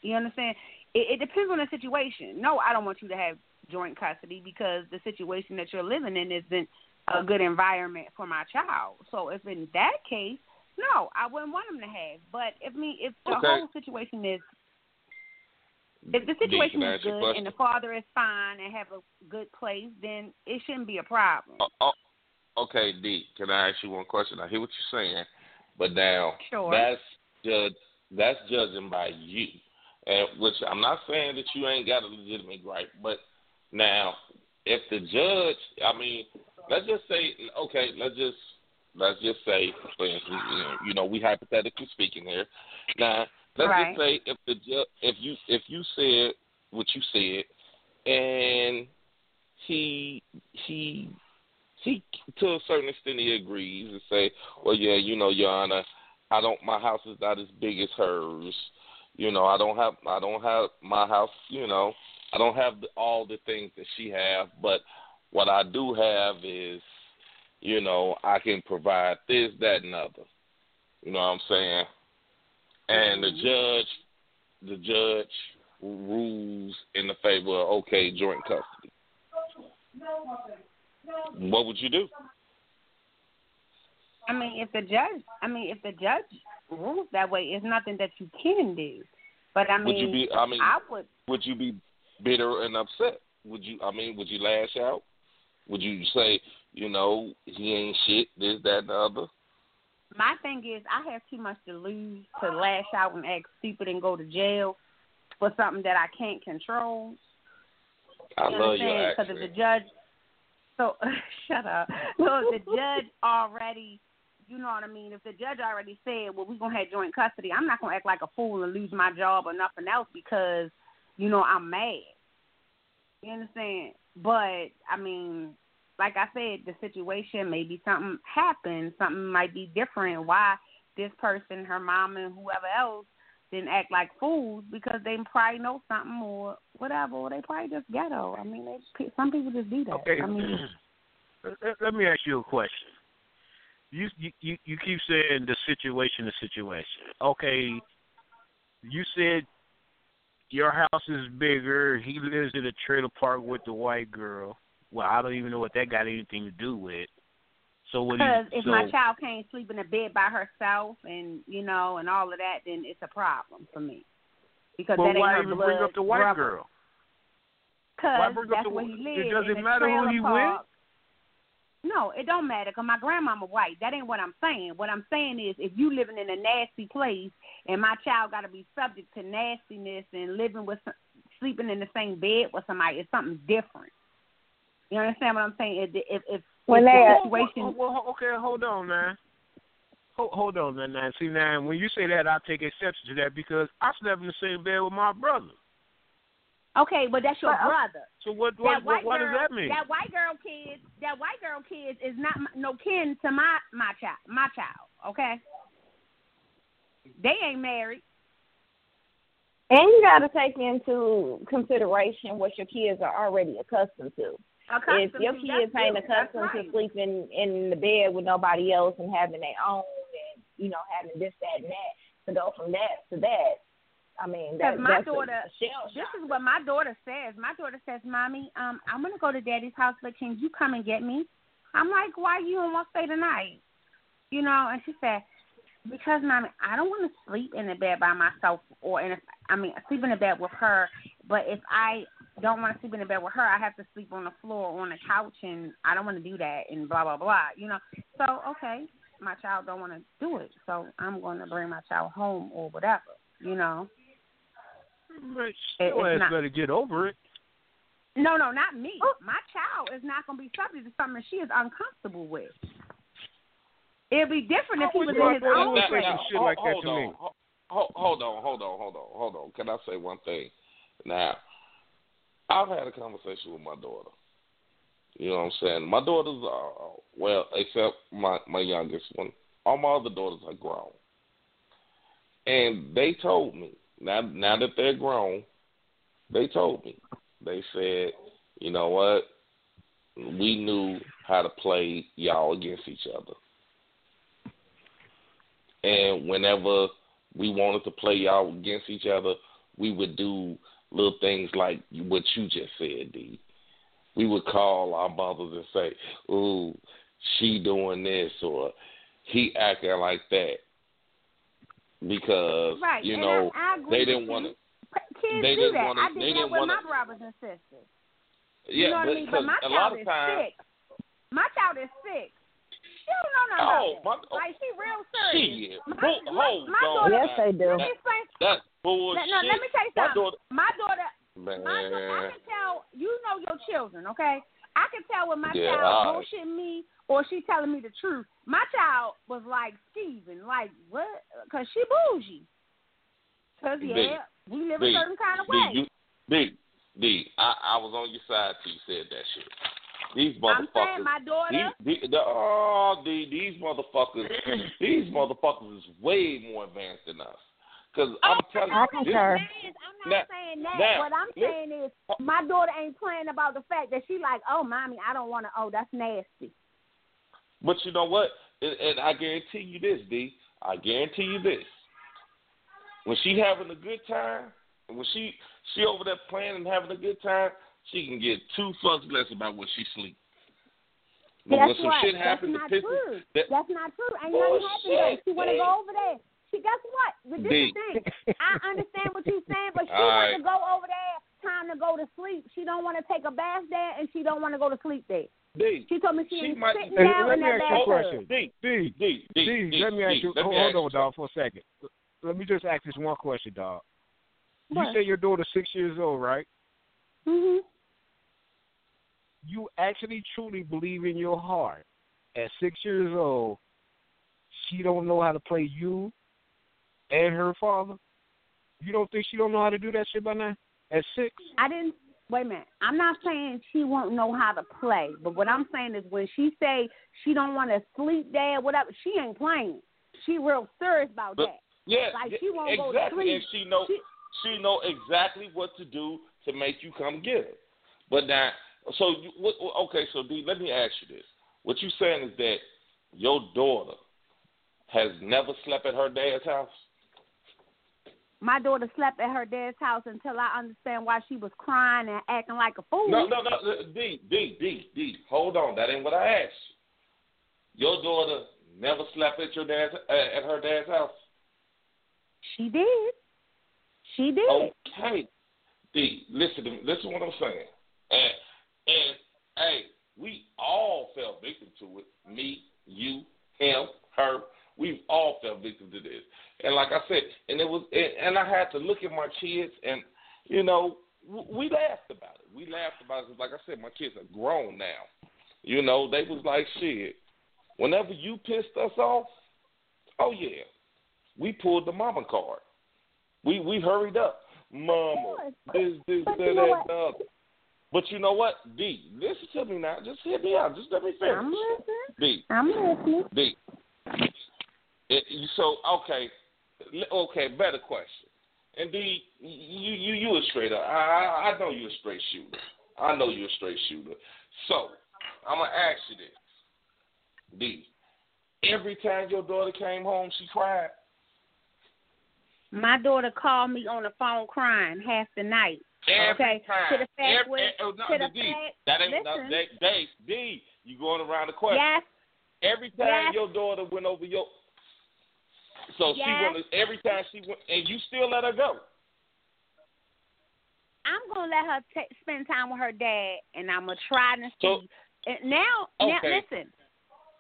You understand? It, it depends on the situation. No, I don't want you to have joint custody because the situation that you're living in isn't a good environment for my child. So if in that case, no, I wouldn't want him to have. But if me, if the Okay. whole situation is if the situation is ask you a good and the father is fine and have a good place, then it shouldn't be a problem. Oh, oh, okay, D. Can I ask you one question? I hear what you're saying, but now Sure. that's judge that's judging by you, and which I'm not saying that you ain't got a legitimate right, but now if the judge, I mean, let's just say, okay, let's just let's just say, you know, you know, we hypothetically speaking here. Now, let's Right. just say if the ju- if you if you said what you said, and he he he to a certain extent he agrees and say, well, yeah, you know, Your Honor, I don't. My house is not as big as hers. You know, I don't have I don't have my house. You know, I don't have all the things that she have, but what I do have is, you know, I can provide this, that, and other. You know what I'm saying? And the mm-hmm. judge, the judge rules in the favor of okay, joint custody. What would you do? I mean, if the judge, I mean, if the judge rules that way, it's nothing that you can do. But I mean, would you be? I mean, I would. would you be bitter and upset? Would you? I mean, would you lash out? Would you say, you know, he ain't shit, this, that, and the other? My thing is, I have too much to lose to lash out and act stupid and go to jail for something that I can't control. I you love your accent. Because if the judge, so shut up. So if the judge already, you know what I mean. If the judge already said, "Well, we're gonna have joint custody," I'm not gonna act like a fool and lose my job or nothing else because, you know, I'm mad. You understand? But I mean, like I said, the situation maybe something happened, something might be different. Why this person, her mom, and whoever else didn't act like fools because they probably know something or whatever. Or they probably just ghetto. I mean, they, some people just do that. Okay. I mean, let me ask you a question. You, you you keep saying the situation, the situation. Okay, you said your house is bigger. He lives in a trailer park with the white girl. Well, I don't even know what that got anything to do with. So what? because if so, my child can't sleep in a bed by herself and you know and all of that, then it's a problem for me. Because but that ain't why her even blood bring up the white brother. girl? Because that's the- where he it lives. doesn't in a matter who he park. with? No, it don't matter because my grandmama white. That ain't what I'm saying. What I'm saying is if you living in a nasty place and my child got to be subject to nastiness and living with some, sleeping in the same bed with somebody, it's something different. You understand what I'm saying? If if, if, When if they- the situation, Well, well, okay, hold on, man. Hold, hold on, man. Now, see, now when you say that, I take exception to that because I slept in the same bed with my brother. Okay, but that's your But, uh, brother. So what? that What? white What, what girl, does that mean? That white girl kid, that white girl kid is not m- no kin to my my child, my child. Okay, they ain't married. And you got to take into consideration what your kids are already accustomed to. Accustomed if your kids ain't true. Accustomed right. to sleeping in the bed with nobody else and having their own and you know having this that and that to go from that to that i mean that, my that's daughter, this is what my daughter says. My daughter says, "Mommy, um, I'm gonna go to Daddy's house, but can you come and get me?" I'm like, "Why you don't want to stay tonight?" You know, and she said, "Because, mommy, I don't want to sleep in the bed by myself, or in a, I mean, sleep in the bed with her. But if I don't want to sleep in the bed with her, I have to sleep on the floor or on the couch, and I don't want to do that, and blah blah blah. You know, so okay." My child don't want to do it, so I'm going to bring my child home or whatever, you know. But It- still, it's ass not- better get over it. No, no, not me. Oh. My child is not going to be subject to something she is uncomfortable with. It'd be different if he was in his like to own say place. some shit like that hold to on, me? ho- ho- Hold on, hold on, hold on, hold on. Can I say one thing? Now, I've had a conversation with my daughter. You know what I'm saying? My daughters are well, except my my youngest one. All my other daughters are grown, and they told me now now that they're grown, they told me they said, you know what? We knew how to play y'all against each other. And whenever we wanted to play y'all against each other, we would do little things like what you just said, D. We would call our mothers and say, "Ooh, she doing this," or "He acting like that," because Right, you and know I, I they didn't want to. Kids they do didn't that. wanna- I did they that didn't with wanna- my brothers and sisters. Yeah, you know what but, I mean? But my a child lot is times, sick. My child is sick. She don't know nothing Oh, about my- oh, Like she real serious. shit, My, Bull- my, hold my on. daughter. yes they do Let me explain. that's bullshit. no, let me tell you My something. daughter, My daughter man. My daughter, I can tell you know your children, okay? I can tell when my Yeah, child right. bullshitting me or she telling me the truth. My child was like Steven, like what? Because she bougie. Because D, yeah, we live a D, certain kind of D, way. you, D, D, I, I was on your side till you said that shit. These motherfuckers. I'm saying my daughter. These, the, the, oh, the, these motherfuckers, these motherfuckers is way more advanced than us. Cause I'm telling I you, this, concur. I'm not Now- saying that. now, what I'm listen- saying is my daughter ain't playing about the fact that she like, oh, mommy, I don't want to. Oh, that's nasty. but you know what? And, and I guarantee you this, D. I guarantee you this. When she having a good time, when she she over there playing and having a good time, she can get two fucks less about what she sleep. But Guess when some what? shit That's not to true. that- That's not true. Ain't nothing happened there. Bullshit, She want to go over there. She guess what? But this is the thing. I understand what you're saying, but she All want right. to go over there. Time to go to sleep. She don't want to take a bath there, and she don't want to go to sleep there. D. She told me she, She ain't might- sitting down let in me that ask you a bathtub. question. D. D, D. D. D, D, let me ask you. let me hold ask on, you dog, for a second. Let me just ask this one question, dog. You say your daughter's six years old, right? Mm hmm You actually truly believe in your heart, at six years old, she don't know how to play you and her father. You don't think she don't know how to do that shit by now? At six? I didn't. Wait a minute. I'm not saying she won't know how to play, but what I'm saying is when she say she don't want to sleep there, whatever, she ain't playing. She real serious about But- that. Yeah, Like, she won't go to exactly, sleep. and she know She- she know exactly what to do to make you come get her. But now, so you, what, okay, so D, let me ask you this: What you saying is that your daughter has never slept at her dad's house? My daughter slept at her dad's house until I understand why she was crying and acting like a fool. No, no, no, D, D, D, D. Hold on, that ain't what I asked. Your daughter never slept at your dad's uh, at her dad's house. She did. She did. Okay. D, listen to me. Listen to what I'm saying. And and hey, we all fell victim to it. Me, you, him, her. We've all fell victim to this. And like I said, and it was, and, I had to look at my kids, and you know, we laughed about it. We laughed about it. Like I said, my kids are grown now. You know, they was like, shit. Whenever you pissed us off, oh yeah, we pulled the mama card. We we hurried up, mama. This this But that you know that. what? uh, But you know what, D? Listen to me now. Just hit me out. Just let me finish. I'm listening. D, I'm listening. D. It, you- so okay, okay. Better question. And D, you you you a straight up. I I I know you're a straight shooter. I know you're a straight shooter. So I'm gonna ask you this, D. Every time your daughter came home, she cried. My daughter called me on the phone crying half the night. Every Okay, time. to the fact Every, where- eh, oh, no, to the D, fact- that ain't no, listen. that, D, you going around the question. Yes, Every time Yes. your daughter went over your, so she Yes. went. Every time she went, and you still let her go. I'm gonna let her ta spend time with her dad, and I'm gonna try to see. And now, now, listen,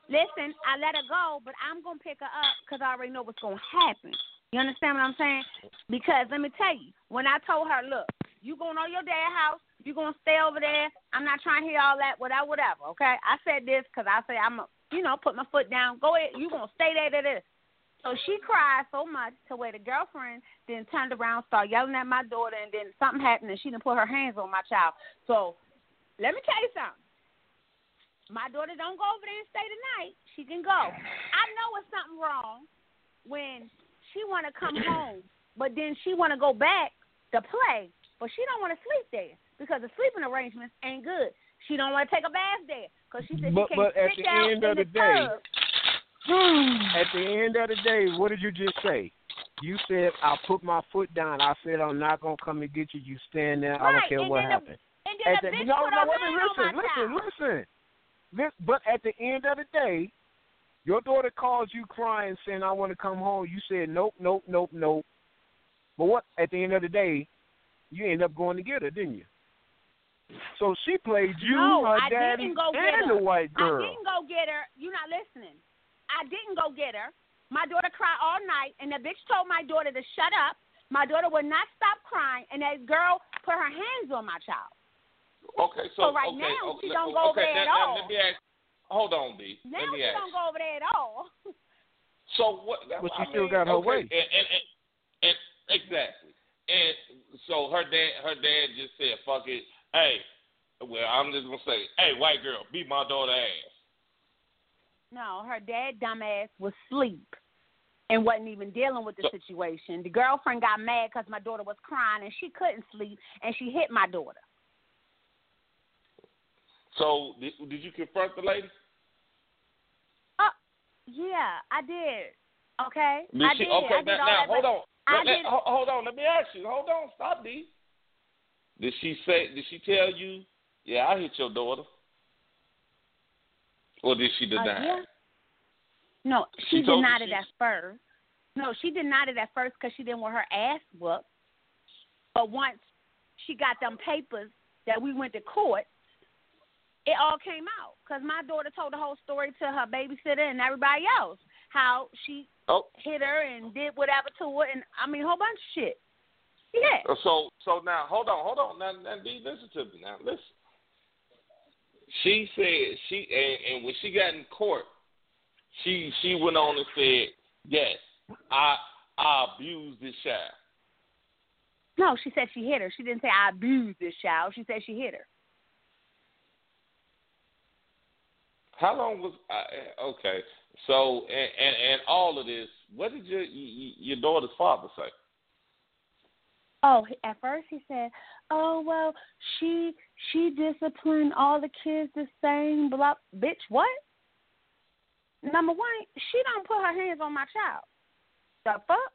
listen. I let her go, but I'm gonna pick her up because I already know what's gonna happen. You understand what I'm saying? Because let me tell you, when I told her, look, you going to your dad's house, you gonna stay over there. I'm not trying to hear all that, whatever, whatever. Okay? I said this because I say I'm, a, you know, put my foot down. Go ahead. You gonna stay there? There, there. So she cried so much to where the girlfriend then turned around, started yelling at my daughter, and then something happened, and she didn't put her hands on my child. So let me tell you something. My daughter don't go over there and stay the night. She can go. I know it's something wrong when she want to come home, but then she want to go back to play, but she don't want to sleep there because the sleeping arrangements ain't good. She don't want to take a bath there because she said But- she can't but at sit end in of the the day, tub. At the end of the day, what did you just say? You said I put my foot down. I said I'm not gonna come and get you. You stand there. I don't care and what happened. And then the no, no, her wait a hand minute, on listen, listen, listen. Lis- But at the end of the day, your daughter calls you crying, saying I want to come home. You said nope, nope, nope, nope. But what? At the end of the day, you end up going to get her, didn't you? So she played you, No, her I daddy, didn't go get and her. the white girl. I didn't go get her. You're not listening. I didn't go get her. My daughter cried all night, and the bitch told my daughter to shut up. My daughter would not stop crying, and that girl put her hands on my child. Okay, so, So right okay, now, okay, we don't go over okay, there at now, now, all. Let me ask. Hold on, D. Now let me we ask. don't go over there at all. So what? But I she still mean, got her okay, way. And, and, and, and exactly. And so her dad, her dad just said, "Fuck it." Hey, well, I'm just gonna say, "Hey, white girl, beat my daughter ass." No, her dad, dumbass, was asleep and wasn't even dealing with the situation. The girlfriend got mad because my daughter was crying and she couldn't sleep and she hit my daughter. So did, did you confront the lady? Uh, yeah, I did. Okay, Did I she? did. Okay, I did now, now hold on. I Let- let- did- ho- hold on. Let me ask you. Hold on. Stop, D. Did she say? Did she tell you? Yeah, I hit your daughter. Or did she Uh, deny? yeah. No, She she, denied it she- at first. No, she denied it at first because she didn't want her ass whooped. But once she got them papers that we went to court, it all came out because my daughter told the whole story to her babysitter and everybody else how she Oh, hit her and did whatever to her, and I mean a whole bunch of shit. Yeah. so so now hold on, hold on. Now, now D, listen to me. Now listen. She said she and, and when she got in court, she she went on and said, "Yes, I I abused this child." No, she said she hit her. She didn't say I abused this child. She said she hit her. How long was I, okay? So and, and and all of this, what did your your daughter's father say? Oh, at first he said, "Oh well, she she disciplined all the kids the same." Blah, bitch, what? Number one, she don't put her hands on my child. The fuck?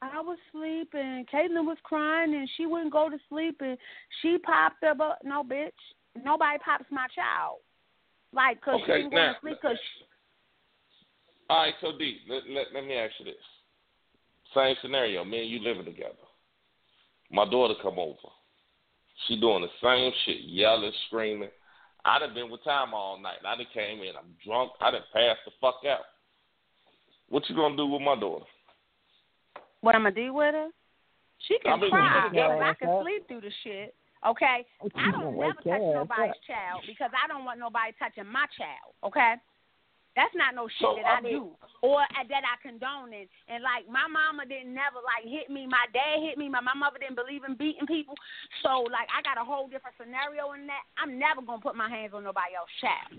I was sleeping. Caitlin was crying, and she wouldn't go to sleep, and she popped up. uh, No, bitch, nobody pops my child. Like, cause she Okay, didn't now- to sleep. Cause she, All right, so D, let, let, let me ask you this. Same scenario, me and you living together. My daughter come over. She doing the same shit, yelling, screaming. I done been with time all night. I done came in, I'm drunk. I done passed the fuck out. What you gonna do with my daughter? what I'm gonna do with her? She can I mean, cry, you gotta I can up. sleep through the shit. Okay, I don't never touch your nobody's child because I don't want nobody touching my child. Okay, that's not no shit So, that I, I mean- do or uh, that I condone. And, and like my mama didn't never like hit me. My dad hit me. My, my mother didn't believe in beating people. So like I got a whole different scenario in that. I'm never gonna put my hands on nobody else's child.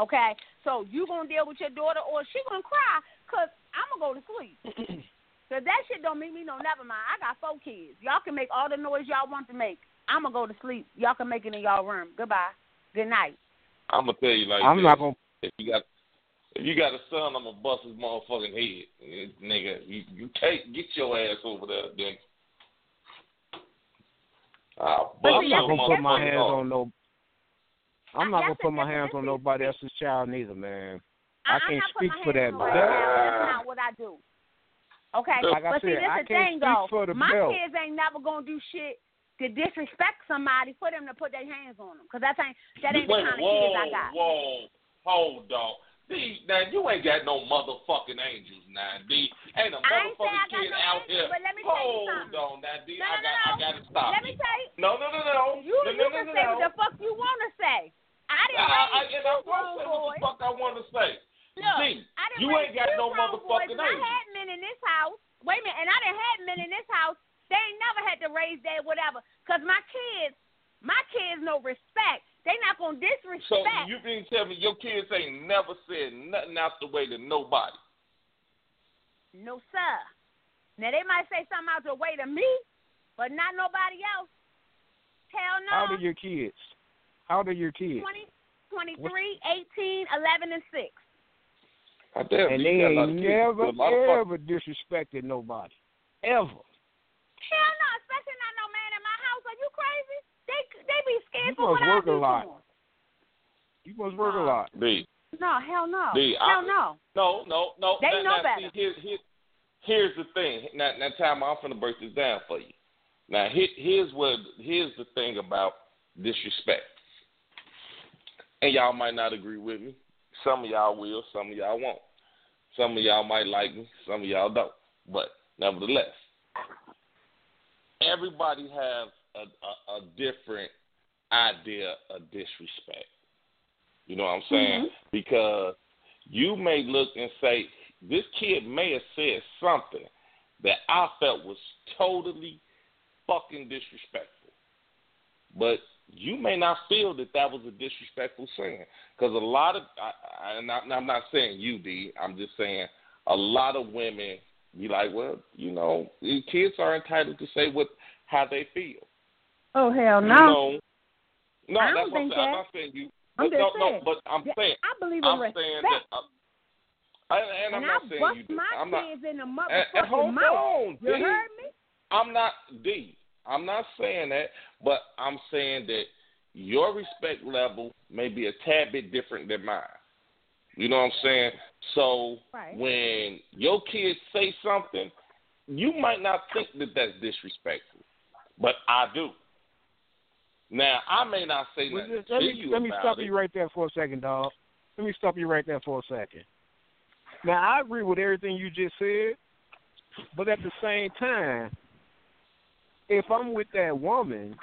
Okay, so you gonna deal with your daughter or she gonna cry because I'm gonna go to sleep. Cause that shit don't make me no never mind. I got four kids. Y'all can make all the noise y'all want to make. I'm gonna go to sleep. Y'all can make it in y'all room. Goodbye. Good night. I'm gonna tell you like I'm this. not gonna. If you got if you got a son, I'm gonna bust his motherfucking head, nigga. You you can't get your ass over there, then. I'll bust I'm not gonna put my hands heart. on no. I'm not gonna put my hands on nobody else's child neither, man. I I'm can't speak for that, on but- That's not what I do. Okay, Like I but see, this is the thing though. My belt. kids ain't never gonna do shit to disrespect somebody for them to put their hands on them. Cause that ain't that ain't the Wait, kind of whoa, kids I got. Whoa, hold on. D, now you ain't got no motherfucking angels now, D. Ain't a I ain't say motherfucking kid no out angels, here. but let me hold on now, D. No, I no, got no, I gotta stop Let me you. tell you. No, no, no, no. You no, you no, can no, say no. what the fuck you want to say. I didn't I, I, and two I say what the fuck I want to say. Look, D, I didn't you ain't got no grown boys, motherfucking and I had men in this house. Wait a minute, and I didn't had men in this house. They ain't never had to raise their whatever. Cause my kids, my kids know respect. They not gonna disrespect. So you mean tell me your kids ain't never said nothing out the way to nobody? No sir. Now they might say something out the way to me, but not nobody else. Hell no. How old are your kids? How old are your kids? 20, 23, 18, 11, and 6. I damn, And you they got a lot ain't never A fuck- ever disrespected nobody, ever. Hell no, especially not no man in my house. Are you crazy? They they be scared You for must what I work a do to lot. them. You must work a lot. D. No, hell no. D, I- hell no. No, no, no. They now, know now, better. See, here, here, here's the thing. Now, now, time I'm gonna break this down for you. Now, here, here's what. Here's the thing about disrespect. And y'all might not agree with me. Some of y'all will. Some of y'all won't. Some of y'all might like me. Some of y'all don't. But nevertheless, everybody has a, a, a different idea of disrespect. You know what I'm saying? Mm-hmm. Because you may look and say, this kid may have said something that I felt was totally fucking disrespectful. But you may not feel that that was a disrespectful saying. Because a lot of, I, I, and I, I'm not saying you, D, I'm just saying a lot of women be like, well, you know, kids are entitled to say what how they feel. Oh hell no. You know, no, I don't that's what I'm think saying. I'm not saying you. I'm But just no, no, saying. but I'm saying, I believe in I'm respect. saying that, uh, I, and, I'm and not I saying you do. my I'm not. in the And, motherfucking and hold mouth. on, You heard me? I'm not D. I'm not saying that, but I'm saying that your respect level may be a tad bit different than mine. You know what I'm saying? So Right. when your kids say something, you might not think that that's disrespectful, but I do. Now I may not say Well, nothing let to me let me stop it. you right there for a second, dog. Let me stop you right there for a second. Now I agree with everything you just said, but at the same time, if I'm with that woman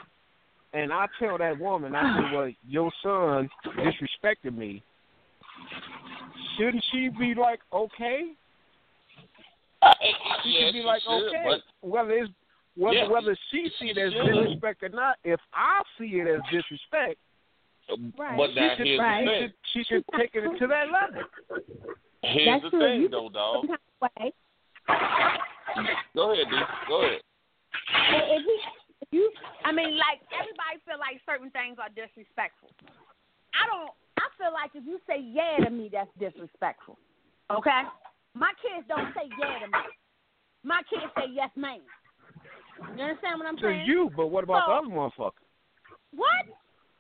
and I tell that woman, I say, "Well, your son disrespected me," shouldn't she be like, "Okay"? Uh, She yes, should be like, should, "Okay," but whether it's whether Yeah, whether she see it as should. disrespect or not. If I see it as disrespect, Right. but she should, here's right. she should she should take it to that level. Here's That's the true. thing, You- though, dog. Some kind of way. Go ahead, D. Go ahead. If you, if you, I mean, like everybody feel like certain things are disrespectful. I don't. I feel like if you say yeah to me, that's disrespectful. Okay. My kids don't say yeah to me. My kids say yes, ma'am. You understand what I'm To saying? you, but what about So- the other motherfucker? What?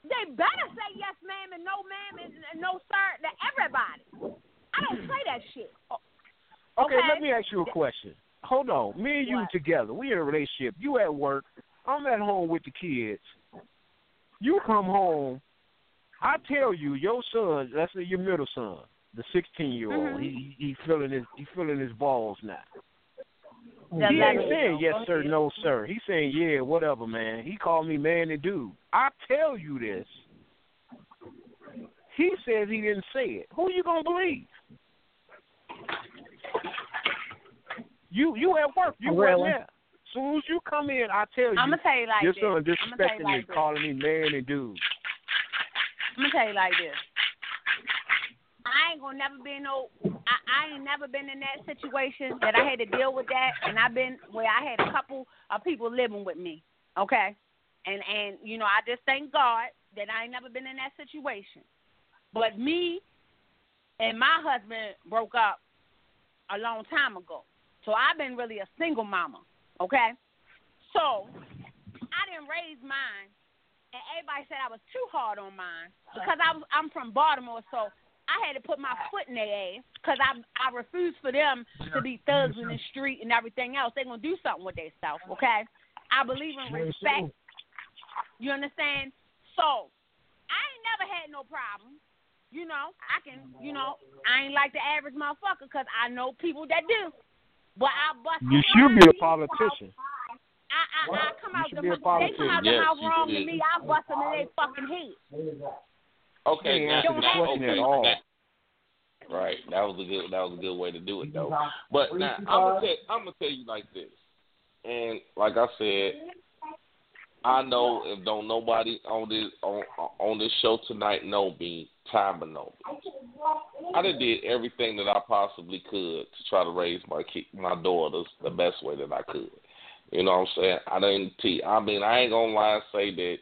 They better say yes, ma'am, and no, ma'am, and, and no, sir, to everybody. I don't play that shit. Okay, Okay. let me ask you a question. Hold on. Me and you What? together. We in a relationship. You at work. I'm at home with the kids. You come home. I tell you, your son, let's say your middle son, the 16 year old, Mhm. he he feeling his he feeling his balls now. He ain't saying yes sir, no sir. He's saying yeah, whatever, man. He called me man and dude. I tell you this. He says he didn't say it. Who you gonna believe? You you at work. You Really? wasn't there. Soon as you come in, I tell you I'm gonna tell you like your this. son I'm gonna tell disrespecting you me, this. calling me man and dude. I'm gonna tell you like this. I ain't gonna never be no. I, I ain't never been in that situation that I had to deal with that, and I've been where I had a couple of people living with me. Okay, and and you know I just thank God that I ain't never been in that situation. But me and my husband broke up a long time ago, so I've been really a single mama. Okay, so I didn't raise mine and everybody said I was too hard on mine because I was I'm from Baltimore, so I had to put my foot in their ass because I I refuse for them to be thugs in the street and everything else. They're gonna do something with themselves, okay? I believe in respect. You understand? So I ain't never had no problem. You know, I can, you know, I ain't like the average motherfucker because I know people that do. But I bust. You my should be a ass. politician. I, I, I come You out should the be a mouth. They come out the politician. Yes, you wrong to me. I bust them in their fucking head. Okay, now, answer the question okay, at all. now- right. That was a good. That was a good way to do it, though. But now I'm gonna tell. I'm gonna tell you like this, and like I said, I know if don't nobody on this on on this show tonight know me, time but know me. I done did everything that I possibly could to try to raise my kid, my daughters the best way that I could. You know what I'm saying? I didn't I mean, I ain't gonna lie and say that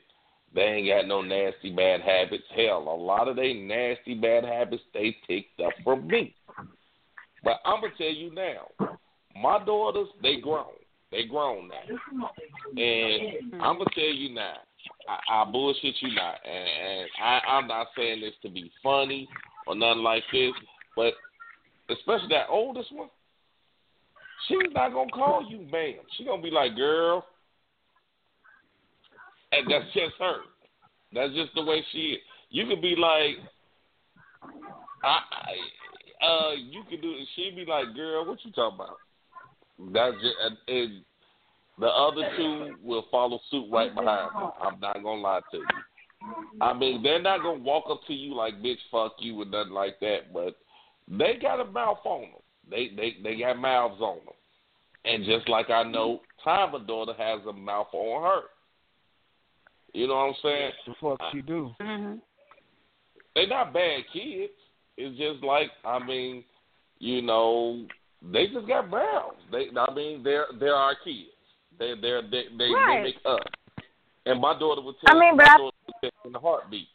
they ain't got no nasty bad habits. Hell, a lot of they nasty bad habits they picked up from me. But I'm gonna tell you now, my daughters they grown. They grown now, and I'm gonna tell you now. I, I bullshit you not, and, and I, I'm not saying this to be funny or nothing like this, but especially that oldest one, she's not gonna call you ma'am. She gonna be like, girl, and that's just her. That's just the way she is. You could be like, I, I uh, you could do. She'd be like, girl, what you talking about? That's just, and, and the other two will follow suit right behind her. I'm not gonna lie to you. I mean, they're not gonna walk up to you like "bitch, fuck you" or nothing like that, but they got a mouth on them. They they they got mouths on them, and just like I know, Timer daughter has a mouth on her. You know what I'm saying? The fuck she do? Mm-hmm. They're not bad kids. It's just like I mean, you know, they just got mouths. They I mean, they're they're our kids. They they're they they, Right. they make us. And my daughter would tell I mean, my but I- daughter would tell in the heartbeat.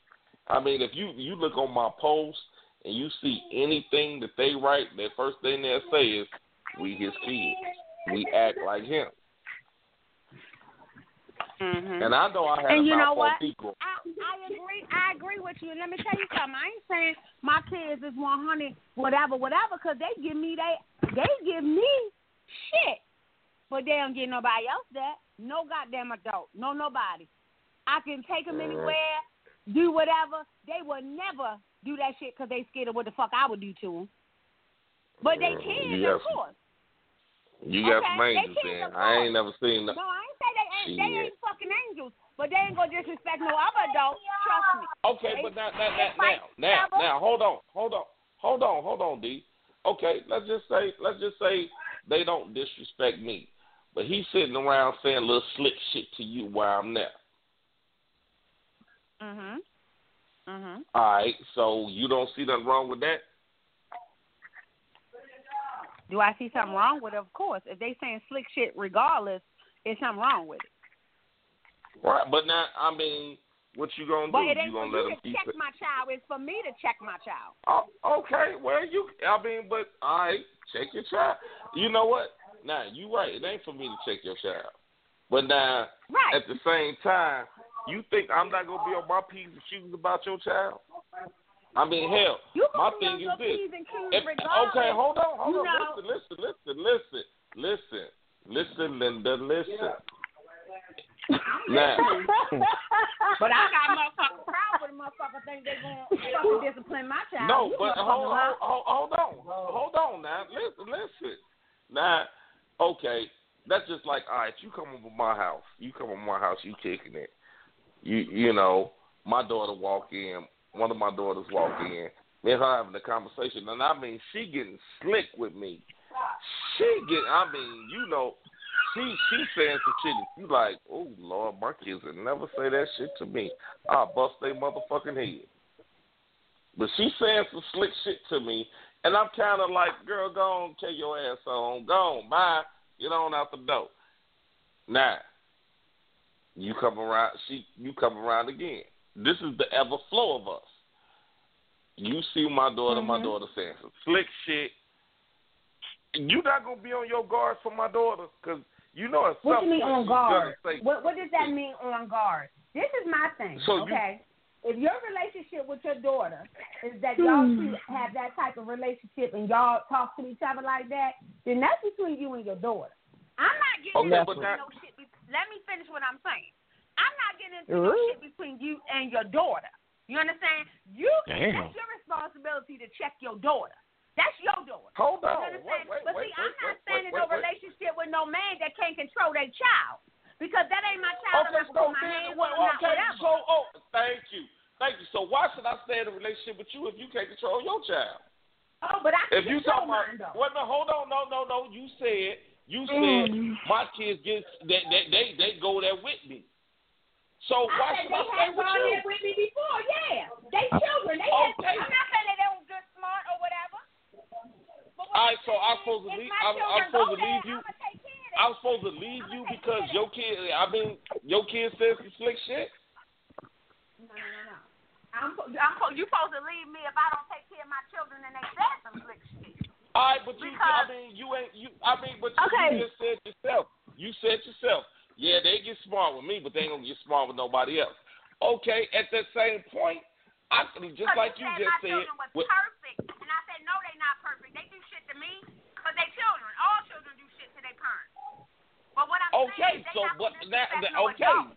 I mean, if you you look on my post and you see anything that they write, the first thing they say is, "We his kids. We act like him." Mm-hmm. And I know I had And you know what? people. I, I agree. I agree with you. And let me tell you something. I ain't saying my kids is one hundred, whatever, whatever, because they give me they they give me shit, but they don't give nobody else that. No goddamn adult. No nobody. I can take them anywhere, do whatever. They will never do that shit because they scared of what the fuck I would do to them. But they can, you of course. You got Okay, some angels then. I ain't never seen No, no. I ain't say they ain't. They ain't fucking angels, but they ain't gonna disrespect no other adult. Trust me. Okay, They- but now, now, they now, now, now, now, hold on, hold on, hold on, hold on, D. Okay, let's just say, let's just say they don't disrespect me, but he's sitting around saying little slick shit to you while I'm there. Mhm. Mhm. All right, so you don't see nothing wrong with that? Do I see something wrong with it? Of course. If they saying slick shit, regardless, it's something wrong with it. Right, but now, I mean, what you gonna But do? You gonna let you him to keep check it? my child. It's for me to check my child. Oh, okay, well, you, I mean, but all right, check your child. You know what? Now, you right. It ain't for me to check your child. But now, Right. at the same time, you think I'm not gonna be on my p's and q's about your child? I mean, hell, You my thing is this. P's and Q's If, okay, hold on, hold on. know- Listen, listen, listen, listen, listen, listen, Linda, listen. Now, but I got motherfuckers proud with a motherfucker think they gonna fucking discipline my child. no, You but hold, hold, hold, hold on, hold on. Now, listen, listen. Now, okay, that's just like, all right, you come over my house, you come over my house, you kicking it. You, you know, my daughter walk in, one of my daughters walk in, me and her having a conversation, and I mean, she getting slick with me. She get, I mean, you know, she she saying some shit. You like, oh Lord, my kids would never say that shit to me. I'll bust their motherfucking head. But she saying some slick shit to me, and I'm kind of like, girl, go on, take your ass on, go on, bye, get on out the door. Now, you come around, she, you come around again. This is the ever flow of us. You see my daughter, my Mhm. daughter saying some slick shit. You're not gonna be on your guard for my daughter, cause you know at What some you mean on she's guard? gonna say, What what does that mean on guard? This is my thing. So you- okay. if your relationship with your daughter is that y'all two have that type of relationship and y'all talk to each other like that, then that's between you and your daughter. I'm not getting Okay, into but that- no shit. Let me finish what I'm saying. I'm not getting into no Ooh. shit between you and your daughter. You understand? You Damn. that's your responsibility to check your daughter. That's your daughter. hold You on, understand? wait, wait, but wait, see, wait, I'm not wait, saying wait, no wait, wait. relationship with no man that can't control their child. Because that ain't my child. Okay, so my then, well, okay, so oh, thank you, thank you. So why should I stay in a relationship with you if you can't control your child? oh, but I If you control talking about, mine though. wait a minute, hold on, no, no, no. You said, you said Mm. my kids get they they they, they go there with me. So I why said they had you? with me before. Yeah, they children. They okay. had. I'm not saying that they were good, smart, or whatever. But what All right, so I'm supposed to leave- I'm- I'm supposed to leave you- I'ma take care of them. I'm supposed to leave you because your kid. I mean, your kid says some slick shit. No, no, no. I'm, I'm, supposed- you supposed to leave me if I don't take care of my children and they said some slick shit. All right, but you, I mean, you ain't you. I mean, but you, Okay. you just said yourself. You said yourself. Yeah, they get smart with me, but they ain't gonna get smart with nobody else. Okay, at that same point, I just like you said just my said. children was with- perfect, and I said no, they not perfect. They do shit to me, but they children. All children do shit to their parents. But what I'm Okay, saying is they so not but gonna that, that no okay. adult.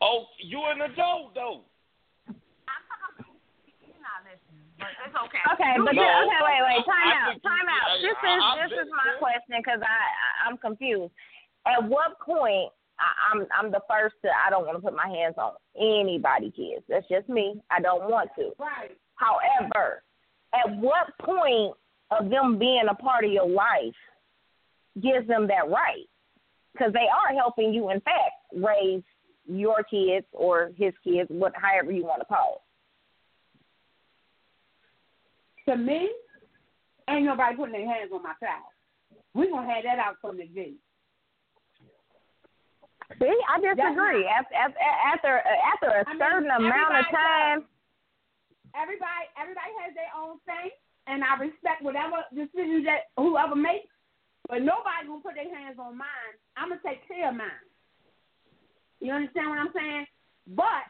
Oh, you an adult though. I'm talking. You're not listening, but it's okay. Okay, but No, then, okay, wait, wait, I- time I out, think you- time out. I- This I- is I'm this is my listening. question because I, I I'm confused. At what point? I, I'm I'm the first to I don't want to put my hands on anybody kids. That's just me. I don't want to. Right. However, at what point of them being a part of your life gives them that right? Because they are helping you, in fact, raise your kids or his kids, what however you want to call it. To me, ain't nobody putting their hands on my child. We gonna have that out from the gate. See, I disagree. After after after a I mean, certain amount of time, Everybody, everybody has their own thing, and I respect whatever decisions that whoever makes. But nobody gonna put their hands on mine. I'm gonna take care of mine. You understand what I'm saying? But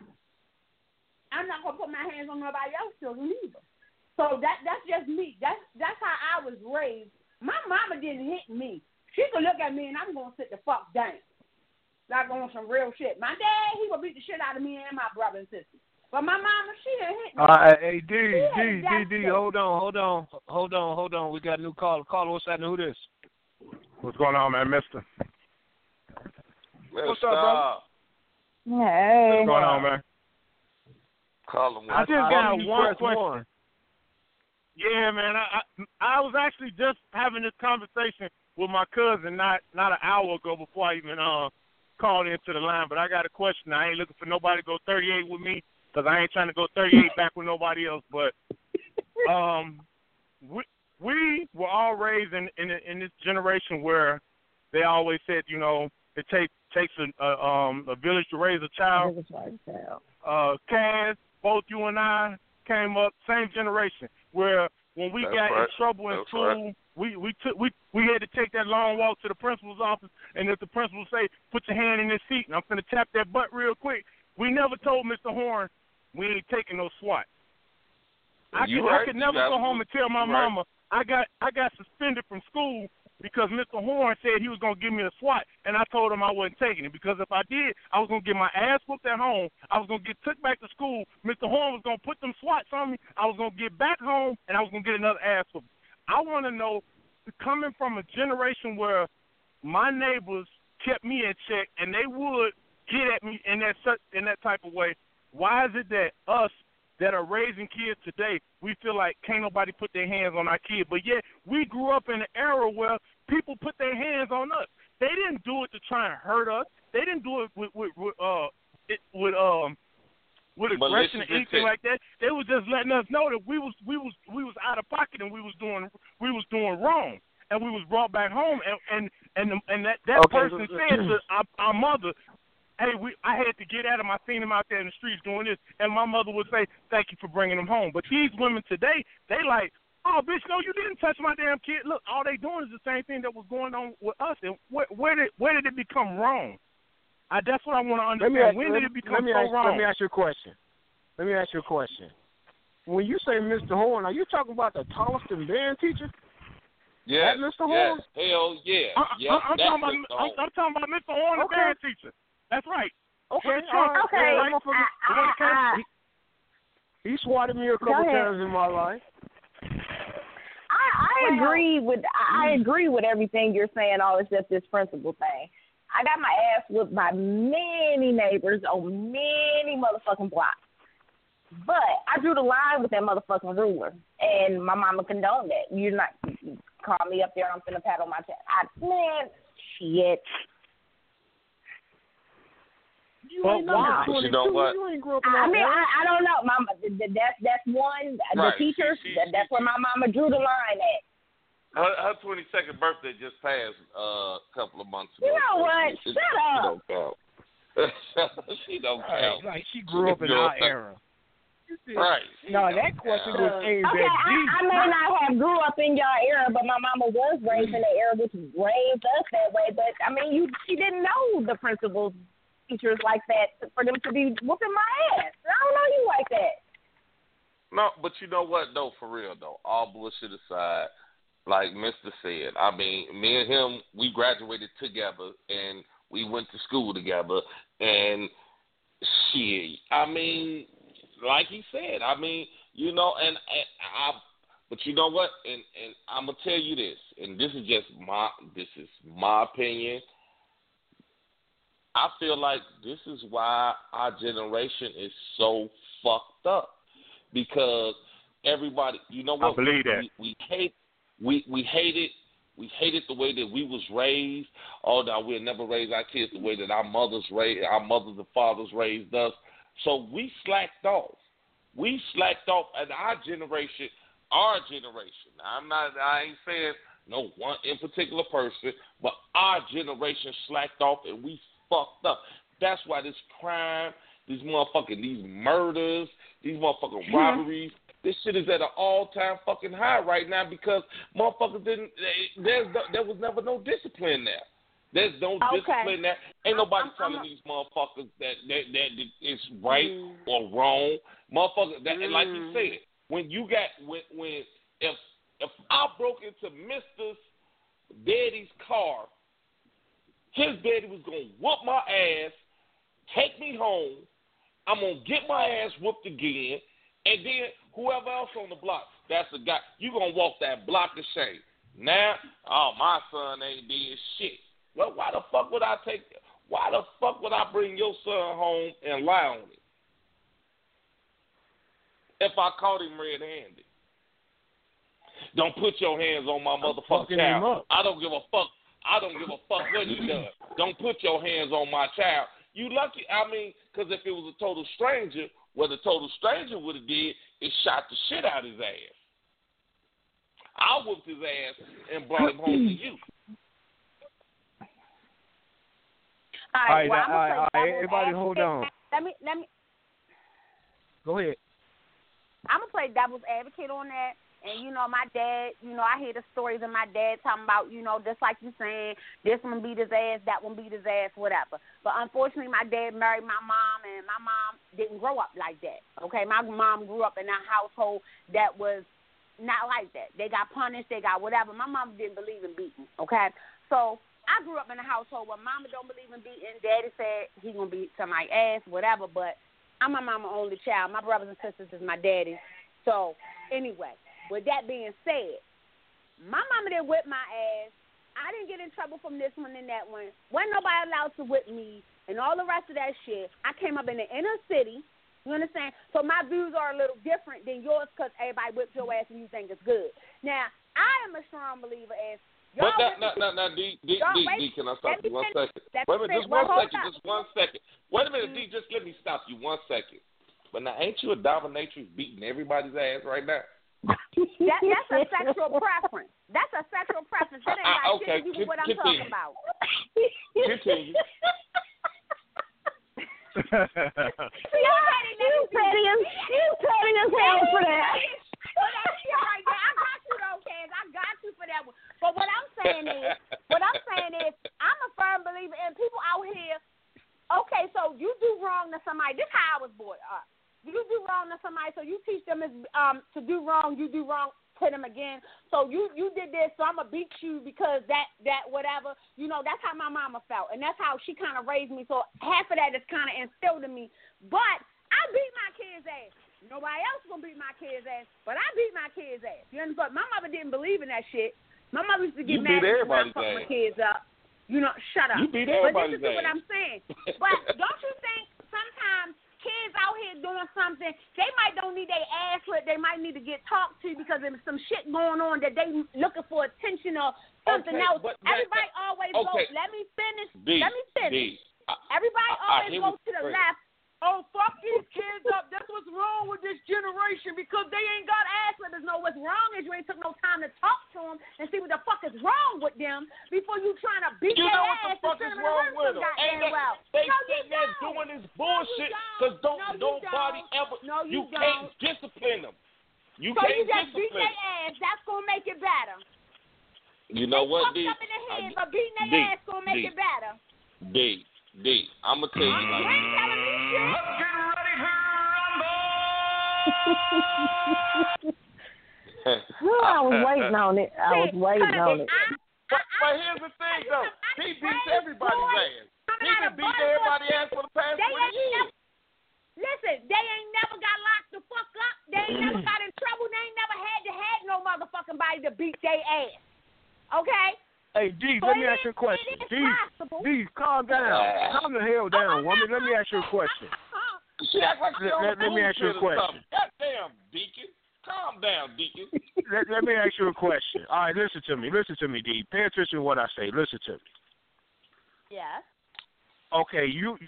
I'm not gonna put my hands on nobody else's children either. So that that's just me. That's that's how I was raised. My mama didn't hit me. She could look at me and I'm gonna sit the fuck down. Like on some real shit. My dad, he would beat the shit out of me and my brother and sister. But my mama, she didn't hit me. Uh, hey, D, D, D, D, hold on, hold on, hold on, hold on. We got a new caller. Caller, what's happening? Who this? What's going on, man, Mister? Let's What's up, brother? hey, What's going on, man? Call him. I just got one question. one. Yeah, man. I, I I was actually just having this conversation with my cousin not not an hour ago before I even uh called into the line. But I got a question. I ain't looking for nobody to go 38 with me because I ain't trying to go 38 back with nobody else. But um, we we were all raised in in, in this generation where they always said, you know, it takes takes a, a um a village to raise a child. Uh, Cass, both you and I came up same generation where when we That's got in trouble in That's school, right. we we took we we had to take that long walk to the principal's office, and if the principal say, "Put your hand in this seat," and I'm gonna tap that butt real quick, we never told Mr. Horn we ain't taking no SWAT. I You could right. I could never go home and tell my right. mama I got I got suspended from school because Mr. Horn said he was gonna give me a SWAT, and I told him I wasn't taking it because if I did, I was gonna get my ass whooped at home. I was gonna get took back to school. Mr. Horn was gonna put them SWATs on me. I was gonna get back home, and I was gonna get another ass whooping. I want to know, coming from a generation where my neighbors kept me in check, and they would get at me in that in that type of way. Why is it that us that are raising kids today, we feel like can't nobody put their hands on our kid, but yet we grew up in an era where people put their hands on us. They didn't do it to try and hurt us. They didn't do it with with, with uh it, with um with aggression or anything like that. They was just letting us know that we was we was we was out of pocket and we was doing we was doing wrong. And we was brought back home, and and and, and that that Okay, person so- said to our, our mother, hey, we I had to get at him. I seen him out there in the streets doing this, and my mother would say, thank you for bringing him home. But these women today, they like, oh, bitch, no, you didn't touch my damn kid. Look, all they doing is the same thing that was going on with us. And where, where did where did it become wrong? I, that's what I want to understand. ask, when let, did it me- become so ask, wrong? Let me ask you a question. Let me ask you a question. When you say Mr. Horn, are you talking about the Charleston band teacher? Yes, That Mr. yes. Horn? Hell yeah. I, Yep, I, I'm, that's talking about, Mr. I'm, Horn. I'm talking about Mr. Horn, the band teacher. That's right. Okay, With the all trunk. right. Okay, Well, I- that motherfucker- I, I, I, he swatted me a couple times in my life. I, I Well- agree with I I mm-hmm. agree with everything you're saying, all except this principal thing. I got my ass whipped by many neighbors on many motherfucking blocks. But I drew the line with that motherfucking ruler, and my mama condoned that. You're not you call me up there, I'm finna pat on my chest. I man, shit. You But ain't why? but But you know what? You ain't grew up in I mean. I, I don't know, mama. th- th- That's that's one. The Right. teachers. She- she- that's she- where my mama drew the line at. Her, her 22nd birthday just passed uh, a couple of months ago. You know what? she- Shut she up. Don't count. she don't Right, like she grew up in our era. Right. No, that question count. was aimed Okay, at I, Jesus. I may not have grew up in your era, but my mama was raised in the era which raised us that way. But I mean, you she didn't know the principals, teachers like that for them to be whooping my ass. I don't know you like that. No, but you know what though, for real though, all bullshit aside, like Mister said, I mean, me and him, we graduated together and we went to school together, and shit, I mean, like he said, I mean, you know, and, and I, but you know what, and and I'm gonna tell you this, and this is just my, this is my opinion. I feel like this is why our generation is so fucked up because everybody, you know what? I believe that. We, we hate, we we hate it. We hated the way that we was raised. Oh, now we'll never raise our kids the way that our mothers raised, our mothers and fathers raised us. So we slacked off. We slacked off, and our generation, our generation. I'm not. I ain't saying no one in particular person, but our generation slacked off, and we fucked up. That's why this crime, these motherfucking, these murders, these motherfucking robberies, this shit is at an all time fucking high right now because motherfuckers didn't. There's no, there was never no discipline there. There's no Okay. discipline there. Ain't nobody I'm- telling I'm a- these motherfuckers that that that it's right Mm. or wrong. Motherfuckers, that and like you Mm. said, when you got when when if if I broke into Mister's daddy's car, his daddy was gonna whoop my ass, take me home. I'm gonna get my ass whooped again, and then whoever else on the block, that's the guy. You gonna walk that block of shame. Now, oh my son ain't did shit. Well, why the fuck would I take? Why the fuck would I bring your son home and lie on it? If I caught him red-handed, don't put your hands on my motherfucking fucking child. I don't give a fuck. I don't give a fuck what he does. Don't put your hands on my child. You lucky. I mean, because if it was a total stranger, what a total stranger would have did is shot the shit out of his ass. I whooped his ass and brought him home to you. All All right, right, well, now, I'm all right, gonna all play right, devil's everybody hold on. Let me let me. Go ahead. I'm gonna play devil's advocate on that. And you know, my dad, you know, I hear the stories of my dad talking about, you know, just like you saying, this one beat his ass, that one beat his ass, whatever. But unfortunately, my dad married my mom, and my mom didn't grow up like that. Okay, my mom grew up in a household that was not like that. They got punished, they got whatever. My mom didn't believe in beating. Okay, so I grew up in a household where mama don't believe in beating. Daddy said he gonna beat somebody's ass, whatever. But I'm my mama only child. My brothers and sisters is my daddy. So anyway, with that being said, my mama didn't whip my ass. I didn't get in trouble from this one and that one. Wasn't nobody allowed to whip me and all the rest of that shit. I came up in the inner city. You understand? So my views are a little different than yours because everybody whips your ass and you think it's good. Now, I am a strong believer as y'all But now, whip now, now, now, D, D, D. D, can I stop you one second? Wait a minute, just one second, just one second. Wait a minute, D, just let me stop you one second. But now, ain't you a dominatrix beating everybody's ass right now? That, that's a sexual preference. That's a sexual preference. That ain't got Uh, okay, shit to do with what I'm continue. talking about. Continue. You petty as you petty as hell for that. For that shit right there. I got you though, Kaz. I got you for that one. But what I'm saying is, what I'm saying is, I'm a firm believer in people out here. Okay, so you do wrong to somebody. This how I was brought up. You do wrong to somebody, so you teach them is um to do wrong. You do wrong to them again. So you you did this, so I'm gonna beat you because that that whatever. You know that's how my mama felt, and that's how she kind of raised me. So half of that is kind of instilled in me. But I beat my kids' ass. Nobody else gonna beat my kids' ass, but I beat my kids' ass. You understand? My mother didn't believe in that shit. My mother used to get You mad at me when I fucked my kids up. You know, shut up. You beat everybody's But this is what. I'm saying. But don't you think sometimes kids out here doing something, they might don't need their ass whipped, they might need to get talked to because there's some shit going on that they looking for attention or something Okay, else. but that- Everybody always okay. goes, let me finish, D, let me finish. D, I- Everybody I- I always hear goes to the saying. left. Oh, fuck these kids up. That's what's wrong with this generation because they ain't got ass whippers. No, what's wrong is you ain't took no time to talk to them and see what the fuck is wrong with them before you trying to beat You their know ass what the fuck is send them to wrong with them? Ain't that, well. they no, you sitting there doing this bullshit because don't, No, you nobody don't. ever. No, you can't don't. discipline them. You So you can't just beat discipline. their ass. That's gonna make it better. You know they what, D? up in the head, but beating their D, ass gonna make D. it better. D, D. I'm gonna tell you You like ain't telling me shit. Ooh, I was waiting on it. I was waiting on it. But, but here's the thing, though. He beats everybody's ass. He been beating everybody's ass for the past They 20 ain't years. never, listen, they ain't never got locked the fuck up. They ain't never got in trouble. They ain't never had to have no motherfucking body to beat their ass. Okay? Hey, D, But let me ask you a question. it is D. D, calm down. Uh, calm the hell down, woman. Let me ask you a question. She act like she Let- let- let me ask you a question. Goddamn, Deacon. Calm down, Deacon. Let, let me ask you a question. All right, listen to me. Listen to me, D. Pay attention to what I say. Listen to me. Yes. Okay, you,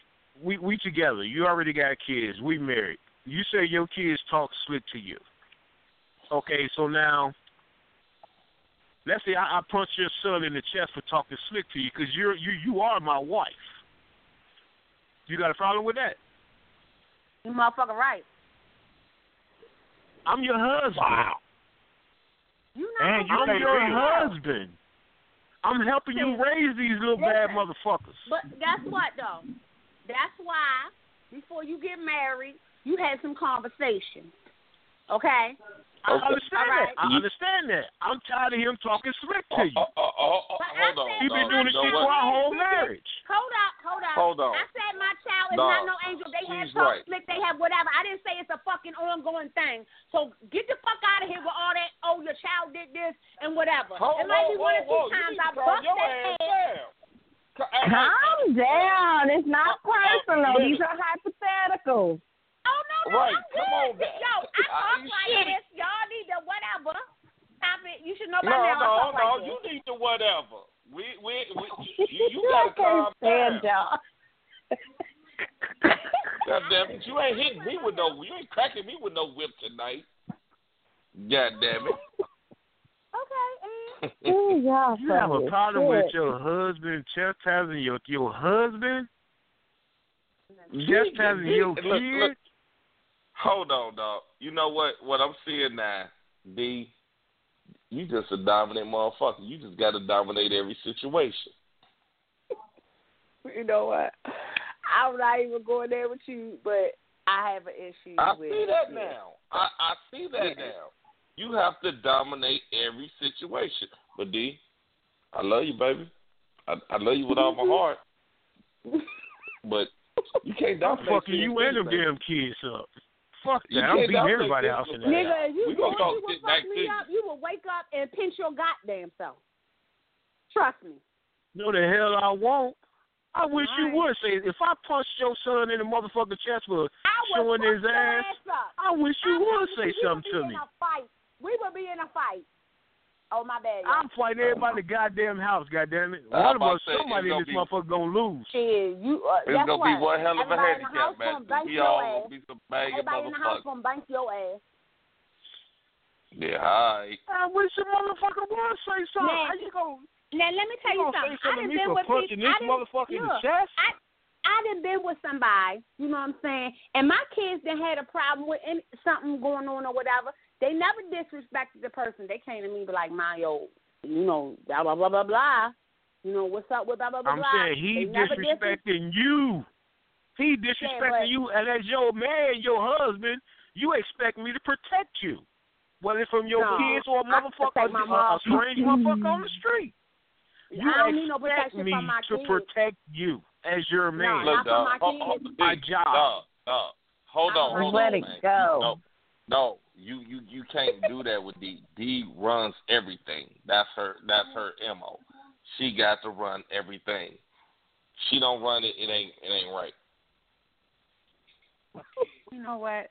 we, we together. You already got kids. We married. You say your kids talk slick to you. Okay, so now, let's say I, I punch your son in the chest for talking slick to you because you're you you are my wife. You got a problem with that? You motherfucker right. I'm your husband. Wow. You not And you I'm your bills. husband. I'm helping you raise these little bad motherfuckers. But guess what though? That's why before you get married, you had some conversation. Okay? I Okay. understand All right. that. I understand that. I'm tired of him talking slick to you. Oh, oh, oh, oh, hold on. said He been doing You this shit for our whole marriage. Hold up, hold up. Hold on. I said my child is No. not no angel. They have She's talk right. slick, they have whatever. I didn't say it's a fucking ongoing thing. So get the fuck out of here with all that, oh, your child did this and whatever. Hold it might on, be one or two whoa. times I need to calm bust your ass head. down. Ca- hey, hey, Calm down. It's not Uh, uh, personal. These are hypotheticals. No, no, Right, I'm come on, man. Yo, I talk you like shitty. this. Y'all need to whatever. Stop it. You should know by No, now I no, talk no. like You this. need to whatever. We, we, we you, you gotta calm can't down. stand y'all. God damn it, you ain't hitting me with no, you ain't cracking me with no whip tonight. God damn it. Okay. mm. Ooh, y'all You have a funny as problem with your husband chastising your your husband? D- Chastising D- your look, kid? look. Hold on, dog. You know what? What I'm seeing now, D. You just a dominant motherfucker. You just got to dominate every situation. You know what? I'm not even going there with you, but I have an issue I with see that it. now. I, I see that now. You have to dominate every situation. But D, I love you, baby. I, I love you with all my heart. But you can't I'm dominate. fucking you CNC, and them damn kids up. Fuck You that. I'm can't beating everybody this else in little that. Nigga, if you We gonna you would fuck me up, you will wake up and pinch your goddamn self. Trust me. No, the hell I won't. I wish you would say if I punched your son in the motherfucking chest for I would showing his ass, ass. I wish you I would promise say you, something we to would me. be in a fight. We would be in a fight. Oh my bad. y'all. I'm fighting everybody in the goddamn house, goddamn it. One of us, somebody in this be- motherfucker gonna lose. Shit, you. Uh, It's gonna what? be one hell of a Everybody in the handicap house match. gonna bank We your all ass. gonna be some banging Everybody in the house gonna bank your ass. Yeah, all right. I wish the motherfucker would say something. Man. How you gonna, Now let me tell you you something. say something to I done me been with punching people. this I done, motherfucker in the chest? I I done been with somebody, you know what I'm saying, and my kids done had a problem with any, something going on or whatever. They never disrespected the person. They came to me and be like, "My yo, you know, blah blah blah blah blah. You know what's up with blah blah blah." I'm blah. saying he They never dis- you. He disrespecting but- you, and as your man, your husband, you expect me to protect you, whether it's from your No, kids or a I motherfucker, my a, a strange motherfucker on the street. You I don't need no expect protection me from my to kids. protect you as your man. not Look, for dog. my Hold, kids. hold, My job. Dog, dog. Hold on, hold Let on, it man. go. No, no, you you you can't do that with D. D runs everything. That's her. That's her mo. She got to run everything. She don't run it. It ain't it ain't right. You know what?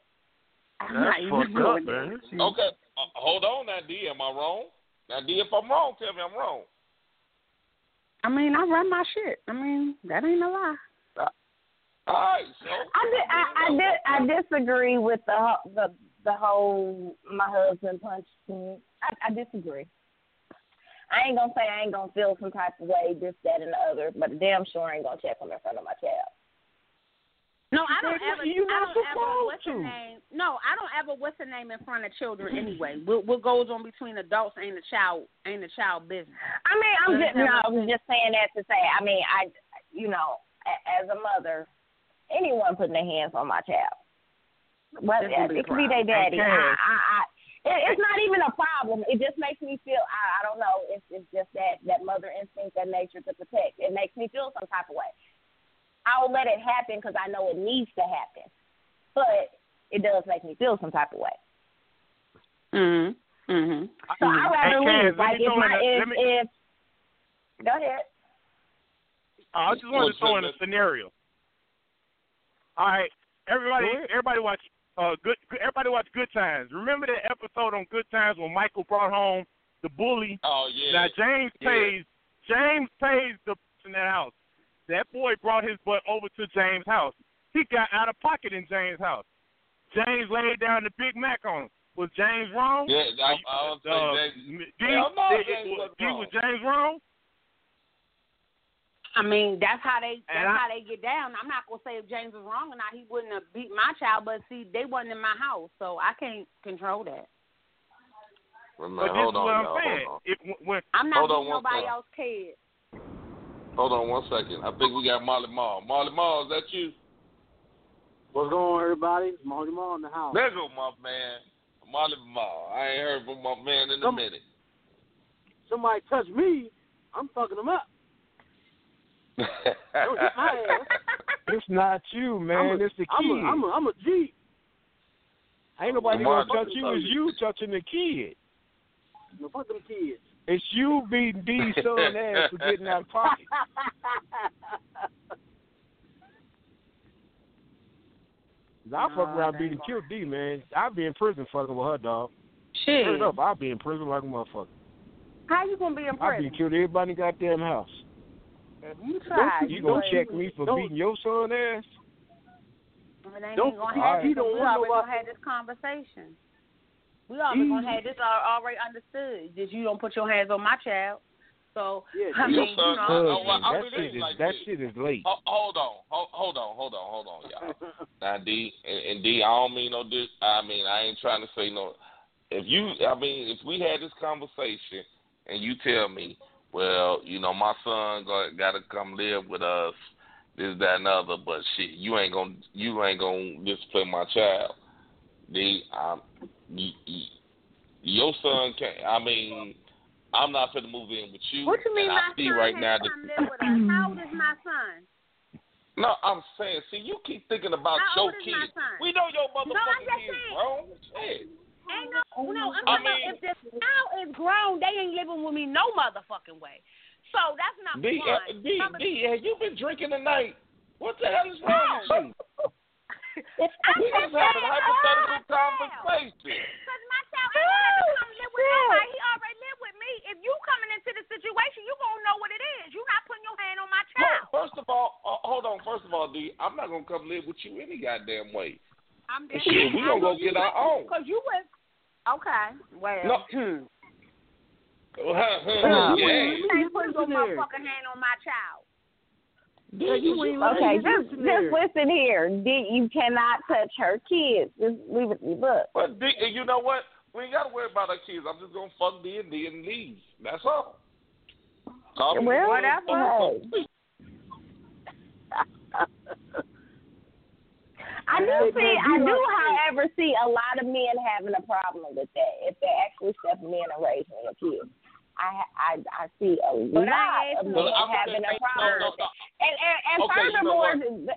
I'm That's not even fucked up, man. Okay, uh, hold on, now D. Am I wrong? Now D, if I'm wrong, tell me I'm wrong. I mean, I run my shit. I mean, that ain't a lie. All right, so I did. I, I did. I disagree with the the the whole my husband punched me. I, I disagree. I ain't gonna say I ain't gonna feel some type of way, this, that, and the other, but damn sure I ain't gonna check him in front of my child. No, I don't You're ever. not- you're I not don't ever. supposed What's the to. name? No, I don't ever. What's the name in front of children anyway? What, what goes on between adults ain't the child ain't the child business. I mean, I'm just no, I was just saying that to say. I mean, I, you know, as a mother, anyone putting their hands on my child, but That's gonna be a it could be their daddy. I, Okay. I, I, it, it's not even a problem. It just makes me feel. I, I don't know. It's it's just that that mother instinct, that nature to protect. It makes me feel some type of way. I'll let it happen because I know it needs to happen, but it does make me feel some type of way. Mhm. Mhm. So I'd rather Hey, leave. Like if my if me- if Go ahead. I just wanted to throw in a scenario. All right, everybody, everybody watch. Uh, good. Everybody watch Good Times. Remember that episode on Good Times when Michael brought home the bully? Oh yeah. Now James Yeah. pays. James pays the in that house. That boy brought his butt over to James' house. He got out of pocket in James' house. James laid down the Big Mac on him. Was James wrong? Yeah, I, I was Uh, saying that. No, D- James wasn't D, was James wrong? I mean, that's how they that's I- how they get down. I'm not gonna say if James was wrong or not. He wouldn't have beat my child, but see, they wasn't in my house, so I can't control that. Well, man, But this is what I'm y'all. saying. Hold when, I'm not Hold on nobody second. else's kid. Hold on one second. I think we got Molly Mall. Molly Mall, is that you? What's going on, everybody? It's Marty Mall in the house. There go my man, Molly Mall. I ain't heard from my man in a minute. Somebody touch me, I'm fucking them up. Don't hit my ass. It's not you, man. A, it's the I'm kid. a, I'm a, I'm a G. Ain't nobody Mark, gonna touch you. It's you touching the kid. No, fuck them kids. It's you beating D's son ass for getting out of pocket. I fuck No, around that beating ain't kill D, man. I'll be in prison fucking with her dog. Shit. Straight up, I'll be in prison like a motherfucker. How you gonna be in prison? I'll be killed everybody in the goddamn house. If you try, You gonna ain't- check me for don't- beating your son ass? It ain't Don't- gonna Alright. happen. He don't we want already nobody- gonna have this conversation. We already gonna have this already understood. Just you don't put your hands on my child. So Yeah, I mean, son- you know, Oh, Cousin, well, that shit it's is like that shit is late. Ho- hold on, hold, hold on, hold on, hold on, y'all. Now, D and, and D, I don't mean no dis. I mean, I ain't trying to say no. If you, I mean, if we had this conversation and you tell me, well, you know, my son got got to come live with us, this, that, and other, but shit, you ain't gonna, you ain't gonna discipline my child. D, um, you, you, your son can't. I mean, I'm not gonna move in with you. what you mean my son right now to that come live with us? How old is my son? no, I'm saying, see, you keep thinking about How your old is my kids. We know your motherfucking just kids, saying. bro. Shit. Ain't no, no. I'm I talking mean- about if the child is grown, they ain't living with me no motherfucking way. So that's number D, uh, one. D, number D, have you been drinking tonight? What the hell is wrong with you? We just just having a hypothetical oh, conversation. Cause my child ain't gonna to come live with nobody. He already live with me. If you coming into the situation, you gonna know what it is. You not putting your hand on my Look, child. first of all, uh, hold on. First of all, D, I'm not gonna come live with you any goddamn way. I'm just Shit, we I gonna go get our own. Cause you went. Okay. Well. No. Hmm. yeah. You ain't putting your motherfucking hand on my child. Yeah, you Okay, just Listen just here. listen here. D, you cannot touch her kids. Just leave it. Look, But D, and you know what? We ain't gotta worry about our kids. I'm just gonna fuck D and D and leave. That's all. Call me well, the- hey. I do see. I do, however, see a lot of men having a problem with that if they're actually stepping in and raising a kid. I I I see a But lot of men Well, having a problem no, no, with that. And and, and Okay, you know furthermore,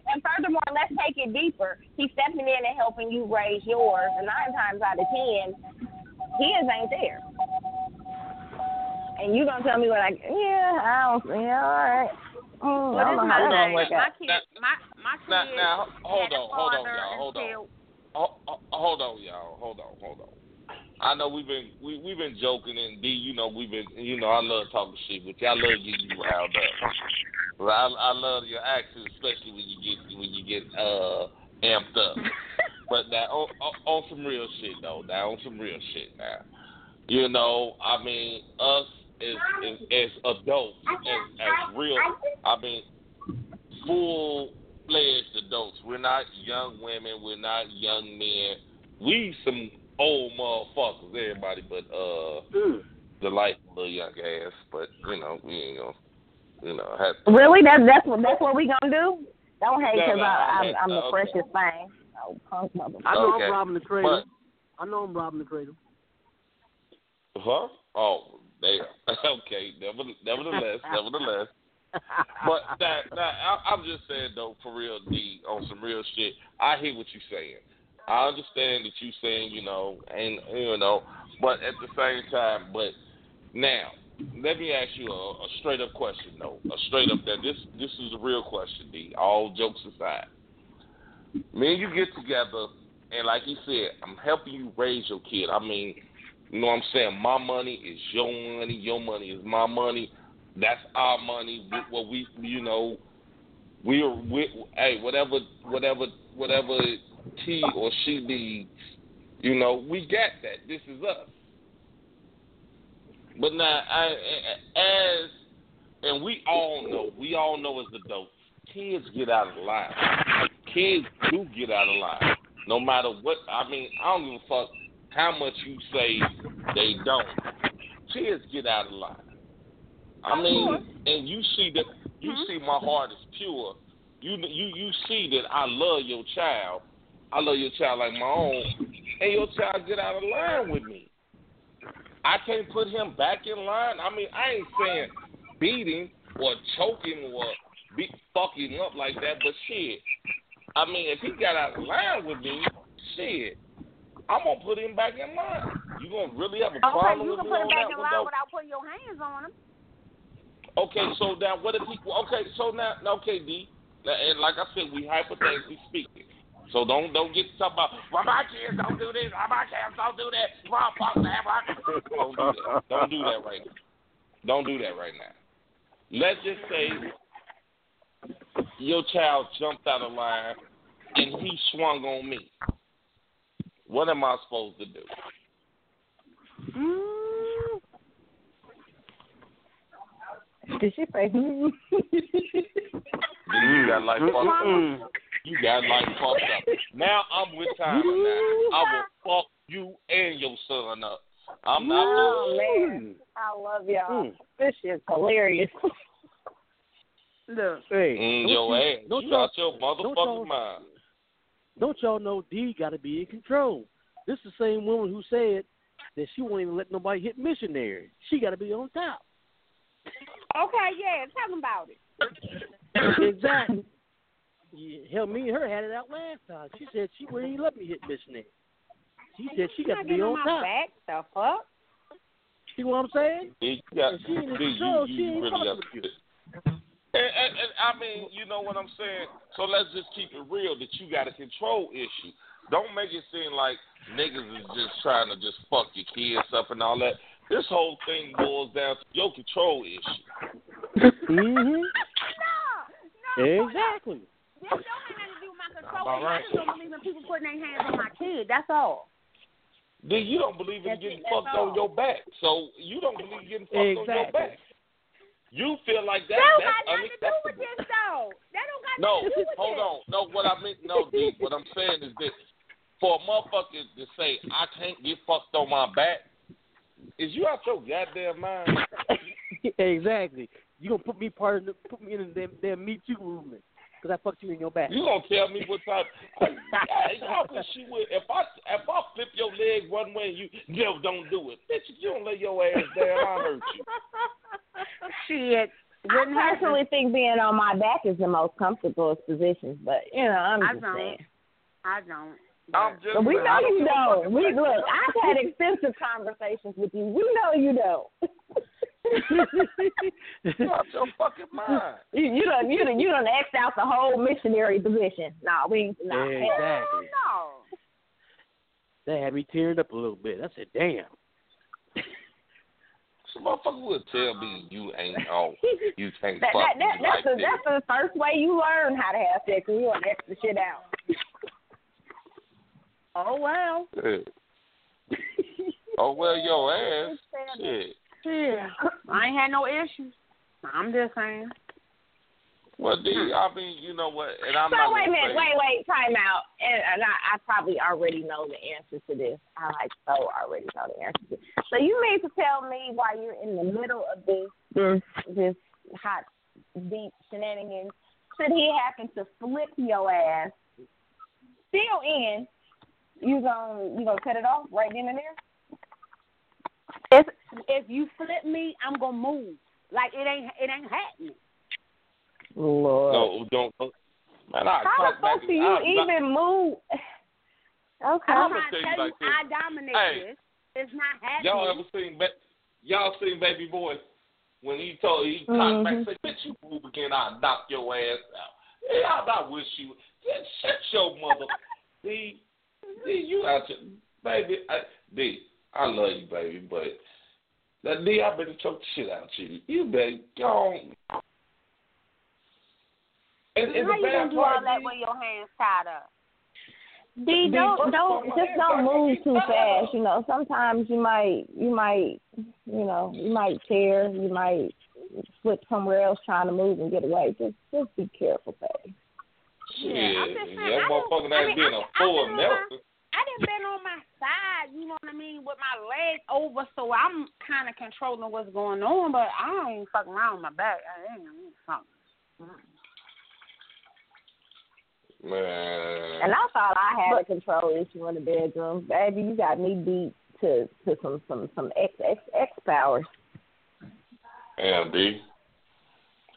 and furthermore, let's take it deeper. He's stepping in and helping you raise yours, and nine times out of ten, his ain't there. And you gonna tell me what I? Yeah, I don't. Yeah, all right. Mm, I don't know my that's gonna thing. work My kid, my my kid. Now, now, hold on, hold on, y'all, hold on. until- Ho- ho- Hold on, y'all. Hold on, hold on. I know we've been we we've been joking and D, you know we've been you know I love talking shit with you. I love getting you riled up. But I I love your accent, especially when you get when you get uh amped up. But now on, on, on some real shit though. Now on some real shit now. You know, I mean us as as, as adults, as as real. I mean, full fledged adults. We're not young women. We're not young men. We some old motherfuckers. Everybody, but uh, Mm. the light little young ass. But you know, we ain't gonna, you know, have. Really? That's that's what that's what we gonna do? Don't hate because no, I, I'm I'm the okay. freshest thing. Oh, punk motherfucker. I know Okay. I'm robbing the cradle. But I know I'm robbing the cradle. huh? Oh, they okay. Nevertheless, nevertheless, nevertheless. But that, that I, I'm just saying though, for real, D, on some real shit. I hear what you're saying. I understand that you're saying, you know, and you know, but at the same time, but now let me ask you a, a straight up question though. A straight up that this this is a real question, D. All jokes aside. Me and you get together and like you said, I'm helping you raise your kid. I mean, you know what I'm saying? My money is your money, your money is my money. That's our money. What we you know, we're we, hey, whatever whatever whatever he or she needs, you know, we got that. This is us. But now, I, as and we all know, we all know as adults, kids get out of line. Kids do get out of line, no matter what. I mean, I don't give a fuck how much you say they don't. Kids get out of line. I mean, and you see that you Mm-hmm. see my heart is pure. You you you see that I love your child. I love your child like my own, and your child get out of line with me. I can't put him back in line. I mean, I ain't saying beating or choking or be fucking up like that, but shit. I mean, if he got out of line with me, shit, I'm gonna put him back in line. You gonna really have a Okay, problem you with can me put him back in line without putting your hands on him. Okay, so now what if he? Okay, so now, okay, D. And like I said, we hypothetically speaking. So don't don't get talk about well my kids don't do this, well, my kids don't do that, well, don't do that. Don't do that right now. Don't do that right now. Let's just say your child jumped out of line and he swung on me. What am I supposed to do? Mm, Did she say? hmm? Then you got life fucked up. You got life fucked up. Now I'm with Tyler now. I will fuck you and your son up. I'm not Oh man, I love y'all. This shit's hilarious. look, Hey, mm, don't your you- ass. don't You y'all- out your don't motherfucking mind. Don't y'all know D got to be in control? This is the same woman who said that she won't even let nobody hit missionary. She got to be on top. Okay, yeah, tell him about it. exactly. Yeah, hell, me and her had it out last time. She said she wouldn't even let me hit missionary. She said she got to Not be getting on on my top. back. The fuck? See what I'm saying? You got, she ain't in D, control, you, she ain't really fucking with you. and, and, and I mean, you know what I'm saying? So let's just keep it real that you got a control issue. Don't make it seem like niggas is just trying to just fuck your kids up and all that. This whole thing boils down to your control issue. hmm No, no. Exactly. This don't have nothing to do with my control. All I just don't believe in people putting their hands on my kid. That's all. Then you don't believe in That's getting it, fucked all. on your back. So you don't believe in getting fucked on your back. You feel like that That don't got nothing to do with this, though. That don't got No, nothing to do with hold this. on. No, what I mean, no, D. What I'm saying is this: for a motherfucker to say I can't get fucked on my back, is you out your goddamn mind? exactly. You gonna put me part of the, put me in the damn, damn Me Too movement because I fucked you in your back. You gonna tell me what type? I, I wish you would. If I if I flip your leg one way, you no, don't do it, bitch. If you don't lay your ass down, I'll hurt you. Shit. I Wouldn't personally think being on my back is the most comfortable position, but you know, I'm I just don't. saying. I don't. I'm just. But we know you give don't. We look. I've had extensive conversations with you. We know you don't. You out your fucking mind. you, you done you done you done X'd out the whole missionary position. Nah, we nah. Exactly. No. That had me tearing up a little bit. I said, "Damn." Some motherfucker would tell me uh-huh. you ain't oh you can't That, fuck that, that, me that's like the this. that's the first way you learn how to have sex you want to X the shit out. Oh well. Yeah. oh well, your ass. Shit. Yeah. I ain't had no issues. I'm just saying. Well, D, I mean, you know what? And I'm so not wait a minute, wait, wait, time out. And, and I, I probably already know the answer to this. I like so already know the answer to this. So you mean to tell me while you're in the middle of this this this hot deep shenanigans, should he happen to flip your ass still in, you gonna you gonna cut it off right then and there? If if you flip me, I'm gonna move. Like it ain't it ain't happening. Lord. No, don't. don't man, I How talk the back fuck do you I- even move? Okay. I'm I'ma trying to tell you tell you, like. I dominate Hey. this. It's not happening. Y'all ever seen? Ba- y'all seen Baby Boy when he told he Mhm. talked back and said, "Bitch, you move again, I'll knock your ass out." Yeah, I, I wish you. Just shut your mother. D, D, you out your baby. I, D, I love you, baby, but that D, I better choke the shit out of you. You better go on. And, and How the you bad gonna do all that D, with your hands tied up? D, don't don't just don't move too fast. You know, sometimes you might you might you know you might tear, you might slip somewhere else trying to move and get away. Just just be careful, baby. Shit, I'm just saying, that I motherfucker done- I ain't mean, being I- a I full been on my- Nelson. I done been on my side, you know what I mean, with my leg over, so I'm kind of controlling what's going on, but I ain't fucking around with my back. I ain't, ain't something. Man. And I thought I had a control issue in the bedroom, baby. You got me beat to to some some some X X X powers. Damn, D.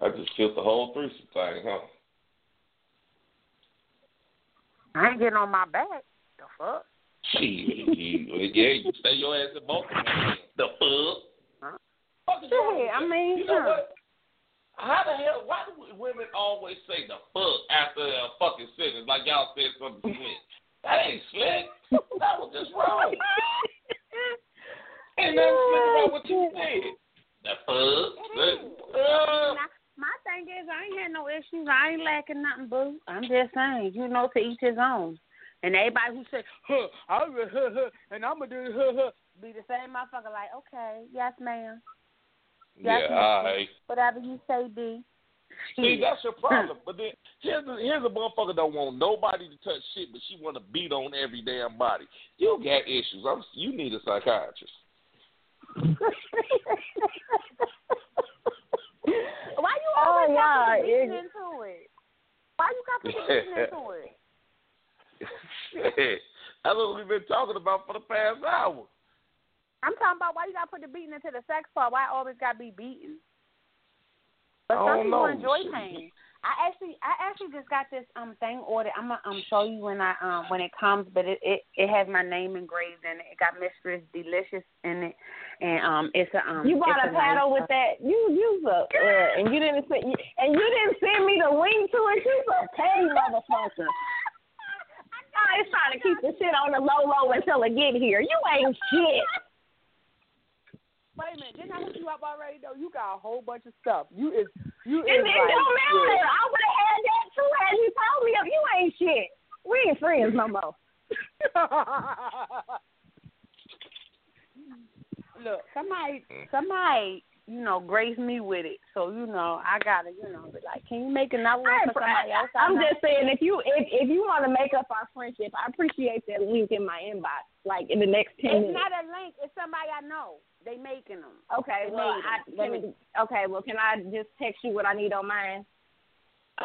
I just killed the whole threesome thing, huh? I ain't getting on my back. The fuck? Yeah, you stay your ass in Baltimore. The fuck? Fuck is Shit, I mean, you know huh. what? How the hell? Why do women always say the fuck after a fucking sentence? Like y'all said something slick. That ain't slick. That was just wrong. Ain't nothing slick about what you said. The fuck? Uh, Now, my thing is, I ain't had no issues. I ain't lacking nothing, boo. I'm just saying, you know, to each his own. And everybody who say, huh, I will, huh, huh, and I'm going to do, huh, huh, be the same motherfucker like, okay, yes, ma'am. yeah, Yes, all mister. right. Whatever you say, D. See, that's your problem. But then here's a, here's a motherfucker don't want nobody to touch shit, but she want to beat on every damn body. You got issues. I'm, you need a psychiatrist. Why you Oh, always got yeah, to put beating into it? Why you got to put beating into it? Shit. That's what we've been talking about for the past hour. I'm talking about why you got to put the beating into the sex part. Why it always got to be beaten? But I some people know. enjoy pain. I actually, I actually just got this um thing ordered. I'm gonna um show you when I um when it comes, but it it, it has my name engraved in it. It got Mistress Delicious in it, and um it's a um. You bought it's a paddle nice, with that. You you a uh, and you didn't send and you didn't send me the link to it. You a petty motherfucker. I was trying to keep the shit on the low low until it get here. You ain't shit. Wait a minute, didn't I hook you up already though? You got a whole bunch of stuff. You is you It, is it like, don't matter. I would have had that too had you told me. You ain't shit. We ain't friends no more. Look, somebody, mm. somebody, you know, grace me with it. So you know, I gotta, you know, be like, can you make another one for somebody else? I I'm know? just saying, if you if if you want to make up our friendship, I appreciate that link in my inbox. Like in the next ten It's minutes. not a link. It's somebody I know. They making them. Okay, They well, I, it. Let me- okay, well, can I just text you what I need on mine?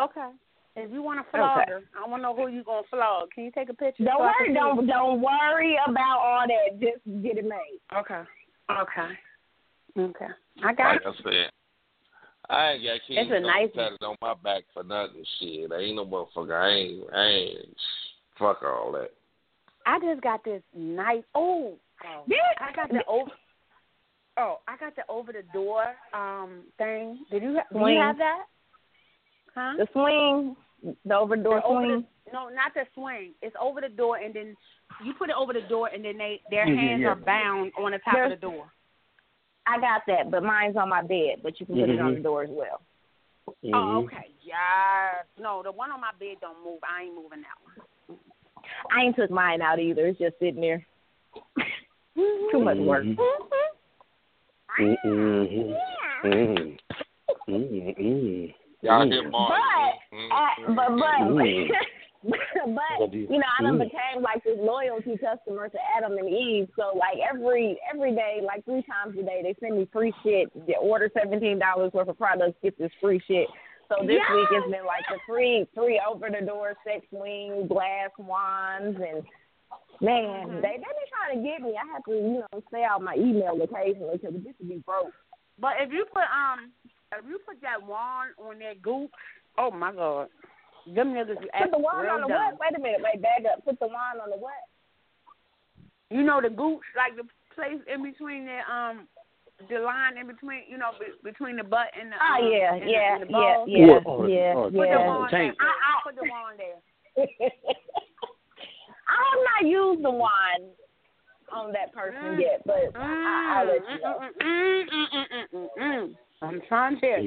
Okay. If you want to flog Okay. her, I want to know who you gonna flog. Can you take a picture? Don't so worry, don't don't worry about all that. Just get it made. Okay. Okay. Okay. I got Like it. I said, I ain't got King It's a Stone nice- tatted on my back for nothing. Shit, I ain't no motherfucker. I ain't, I ain't. Fuck all that. I just got this nice. Oh, oh. I got the over. Oh, I got the over the door um thing. Did you do you have that? Huh? The swing, the over door The over swing. the, no, not the swing. It's over the door, and then you put it over the door, and then they their Yeah, yeah, hands yeah. are bound on the top There's- of the door. I got that, but mine's on my bed. But you can put it on the mm-hmm. door as well. Oh, mm-hmm. okay. Yeah. No, the one on my bed don't move. I ain't moving that one. I ain't took mine out either. It's just sitting there. Too much work. Mm-hmm. Y'all hear Mark? But, uh, but, but, Mm. but, you know, I done became like this loyalty customer to Adam and Eve. So like every every day, like three times a day, they send me free shit. They order seventeen dollars worth of products, get this free shit. So this week it's been like the free free over the door sex wing, glass wands, and man, they they been trying to get me. I have to you know stay out my email occasionally because this would be broke. But if you put um, if you put that wand on that goop, oh my god, them niggas Put the wine on the dumb. what? Wait a minute, wait, back up. Put the wine on the what? You know the gooch, like the place in between the um the line in between, you know, be, between the butt and the. Oh um, yeah, and yeah, the, and the yeah, balls. yeah, Or- yeah, or- Put the yeah. wand there. I, I put the wand there. I have not used the wine on that person Mm. yet, but I, I'll let you know. Mm, mm, mm, mm, mm, mm. I'm trying to tell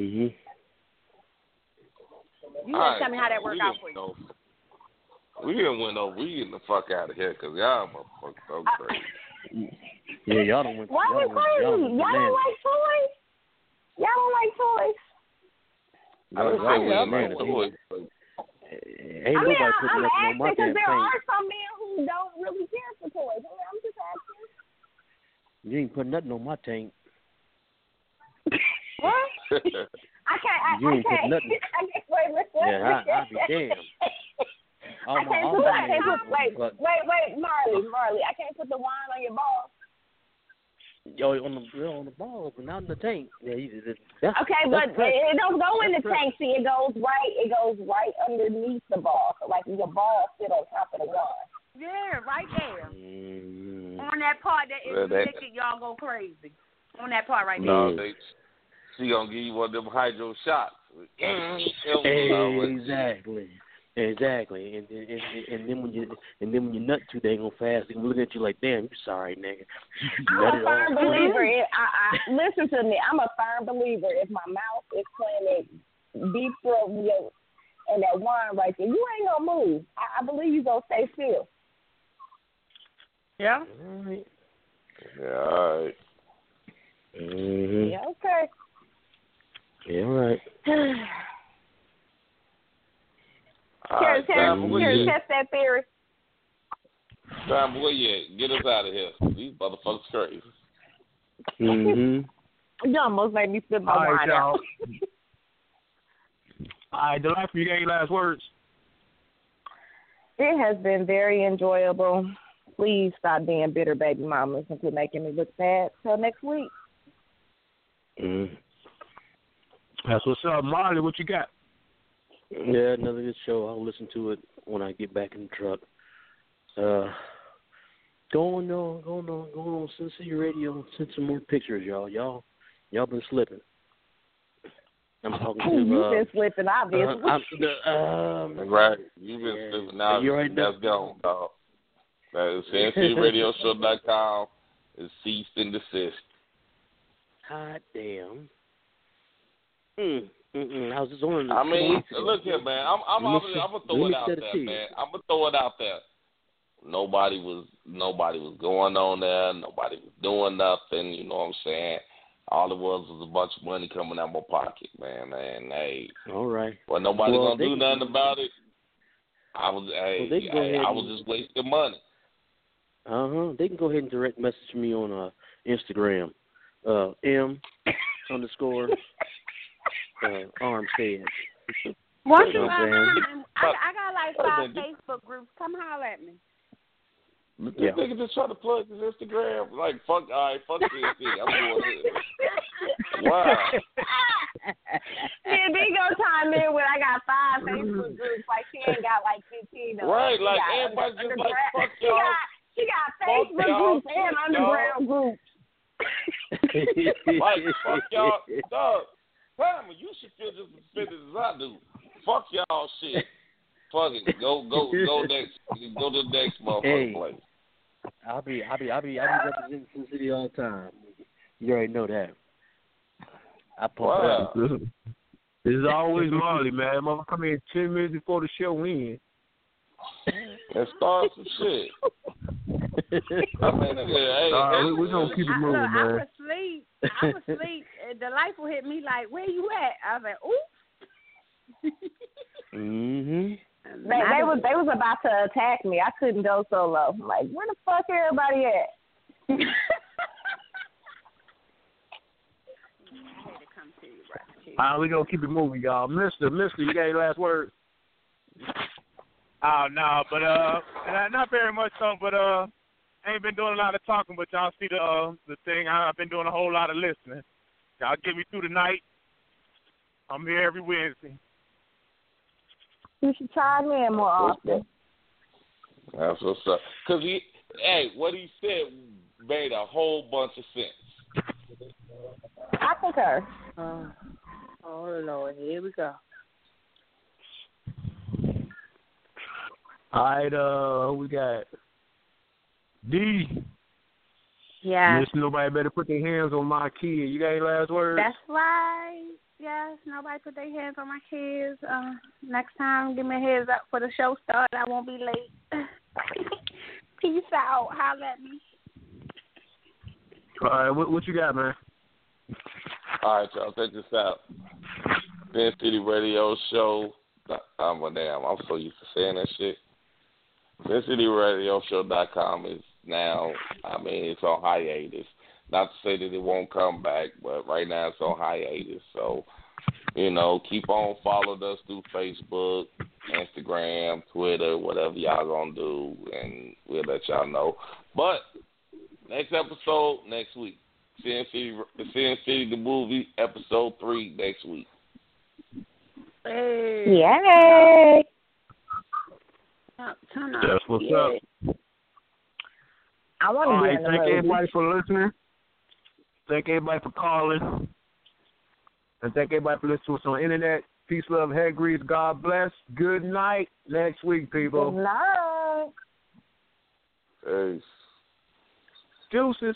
you. You All gotta right, tell me how that worked out for you. know. We didn't win over. We getting the fuck out of here because y'all motherfuckers so uh, crazy. Yeah, y'all don't went. Why y'all we done went- y'all crazy? Y'all don't like toys? Y'all don't like toys? I didn't Y'all say we done didn't bananas. like toys. but Ain't I mean, nobody I, putting I'm nothing on asking because there tank. are some men who don't really care for toys. I mean, I'm just asking. You ain't putting nothing on my tank. What? I can't. I, You I ain't put can't. nothing. I can't. Wait, wait, wait. Yeah, I- I'll be damned. All I can't put. I can't put. Wait, fuck- wait, wait, Marley, Marley. I can't put the wine on your balls. Yo, on the on the balls, but not in the tank. Yeah, you, that's, Okay, that's but pressure. it don't go in the pressure. tank. See, it goes right. It goes right underneath the ball. So like your ball sit on top of the wine. Yeah, right there. Mm, On that part that is Well, that- liquid, y'all go crazy. On that part right there. No, Yeah. they, she gonna give you one of them hydro shots. Exactly. Exactly, and and, and and then when you and then when you nut too they gonna fast, they can look at you like, "Damn, you sorry, nigga." You nut I'm a firm all. believer. In, I, I listen to me. I'm a firm believer. If my mouth is playing beef throat yo, and that wine right there, you ain't gonna move. I, I believe you gonna stay still. Yeah. All right. Yeah, all right. Mm-hmm. Yeah, okay. Yeah, all right. All Terry, right, Terry, Sam, where Terry, you test that theory. Sam, where you at? Get us out of here. These motherfuckers crazy. Mm-hmm. You almost made me spit my All right, wine y'all. out. All right, the you got any last words? It has been very enjoyable. Please stop being bitter baby mamas and quit making me look bad. Till next week. Mm-hmm. That's what's up, Marley. What you got? Yeah, another good show. I'll listen to it when I get back in the truck. Uh, going on, going on, going on. Sin City Radio. Send some more pictures, y'all. Y'all, y'all been slipping. I'm talking to. You've uh, been slipping, obviously. uh, I'm, the, um, Right. You've been Yeah. sleeping now. You already know. That's gone, dog. That is SinCityRadioShow.com. It's ceased and desist. Hot damn. Mm, mm-mm. I was just on. I mean, look here, man. I'm I'm I'm, I'm gonna throw it out there, to man. I'm gonna throw it out there. Nobody was nobody was going on there. Nobody was doing nothing. You know what I'm saying? All it was was a bunch of money coming out my pocket, man. And hey, All right. well, nobody Well, gonna do can- nothing about it. I was, hey, Well, can hey, I and- was just wasting money. Uh huh. They can go ahead and direct message me on uh Instagram. Uh M underscore uh Armstead. Once You you know I'm got I, I got like five minute. Facebook groups. Come holler at me. This Yeah. nigga just trying to plug his Instagram. Like, fuck, all right, fuck CNC. I'm going ahead. Wow. Then they gonna chime in when I got five Facebook groups, like she ain't got like fifteen. of. Right, She like, got everybody just underground- like, fuck y'all. She got she got Facebook y'all, groups and fuck underground groups. Like, fuck y'all. Dog, Pamela, you should feel just as offended as I do. Fuck y'all shit. Fuck it. Go, go, go next. Go to the next motherfucking Hey. place. I'll be I'll be I'll be I'll be representing Sin City all the time. You already know that. I pump Wow. it up. This is always Marley, man. Mother come in ten minutes before the show ends. And start some shit. I mean, nigga, hey, All right, hey, we- we gonna keep it I, moving, man. I was asleep. I was asleep. and the light will hit me like, "Where you at?" I was like, "Oops." Mhm. They, they was they was about to attack me. I couldn't go solo. I'm like, where the fuck everybody at? I had to come to you, right? All right, we gonna keep it moving, y'all. Mister, Mister, you got any last words? Oh no, but uh, not- not very much so. But uh, I ain't been doing a lot of talking. But y'all see the uh, the thing. I, I've been doing a whole lot of listening. Y'all get me through the night. I'm here every Wednesday. You should chime in more often. That's what's up. Cause he, hey, what he said made a whole bunch of sense. I concur. Uh, oh Lord, here we go. All right, uh, we got D. Yeah. Listen, nobody better put their hands on my kid. You got any last words? That's right. Yes, nobody put their hands on my kids. Uh, next time, give me a heads up for the show start. I won't be late. Peace out. Holla at me. All right, what, what you got, man? All right, y'all, check this out. Sin City Radio Show. I'm well, damn. I'm so used to saying that shit. SinCityRadioShow.com is now. I mean, it's on hiatus. Not to say that it won't come back, but right now it's on hiatus. So, you know, keep on following us through Facebook, Instagram, Twitter, whatever y'all gonna do, and we'll let y'all know. But next episode next week. Sin City, the Sin City the movie episode three next week. Hey. Yay! Turn up. That's what's up. I want to be right, in the thank movie. everybody for listening. Thank everybody for calling. And thank everybody for listening to us on the internet. Peace, love, head grease. God bless. Good night. Next week, people. Good night. Peace. Deuces.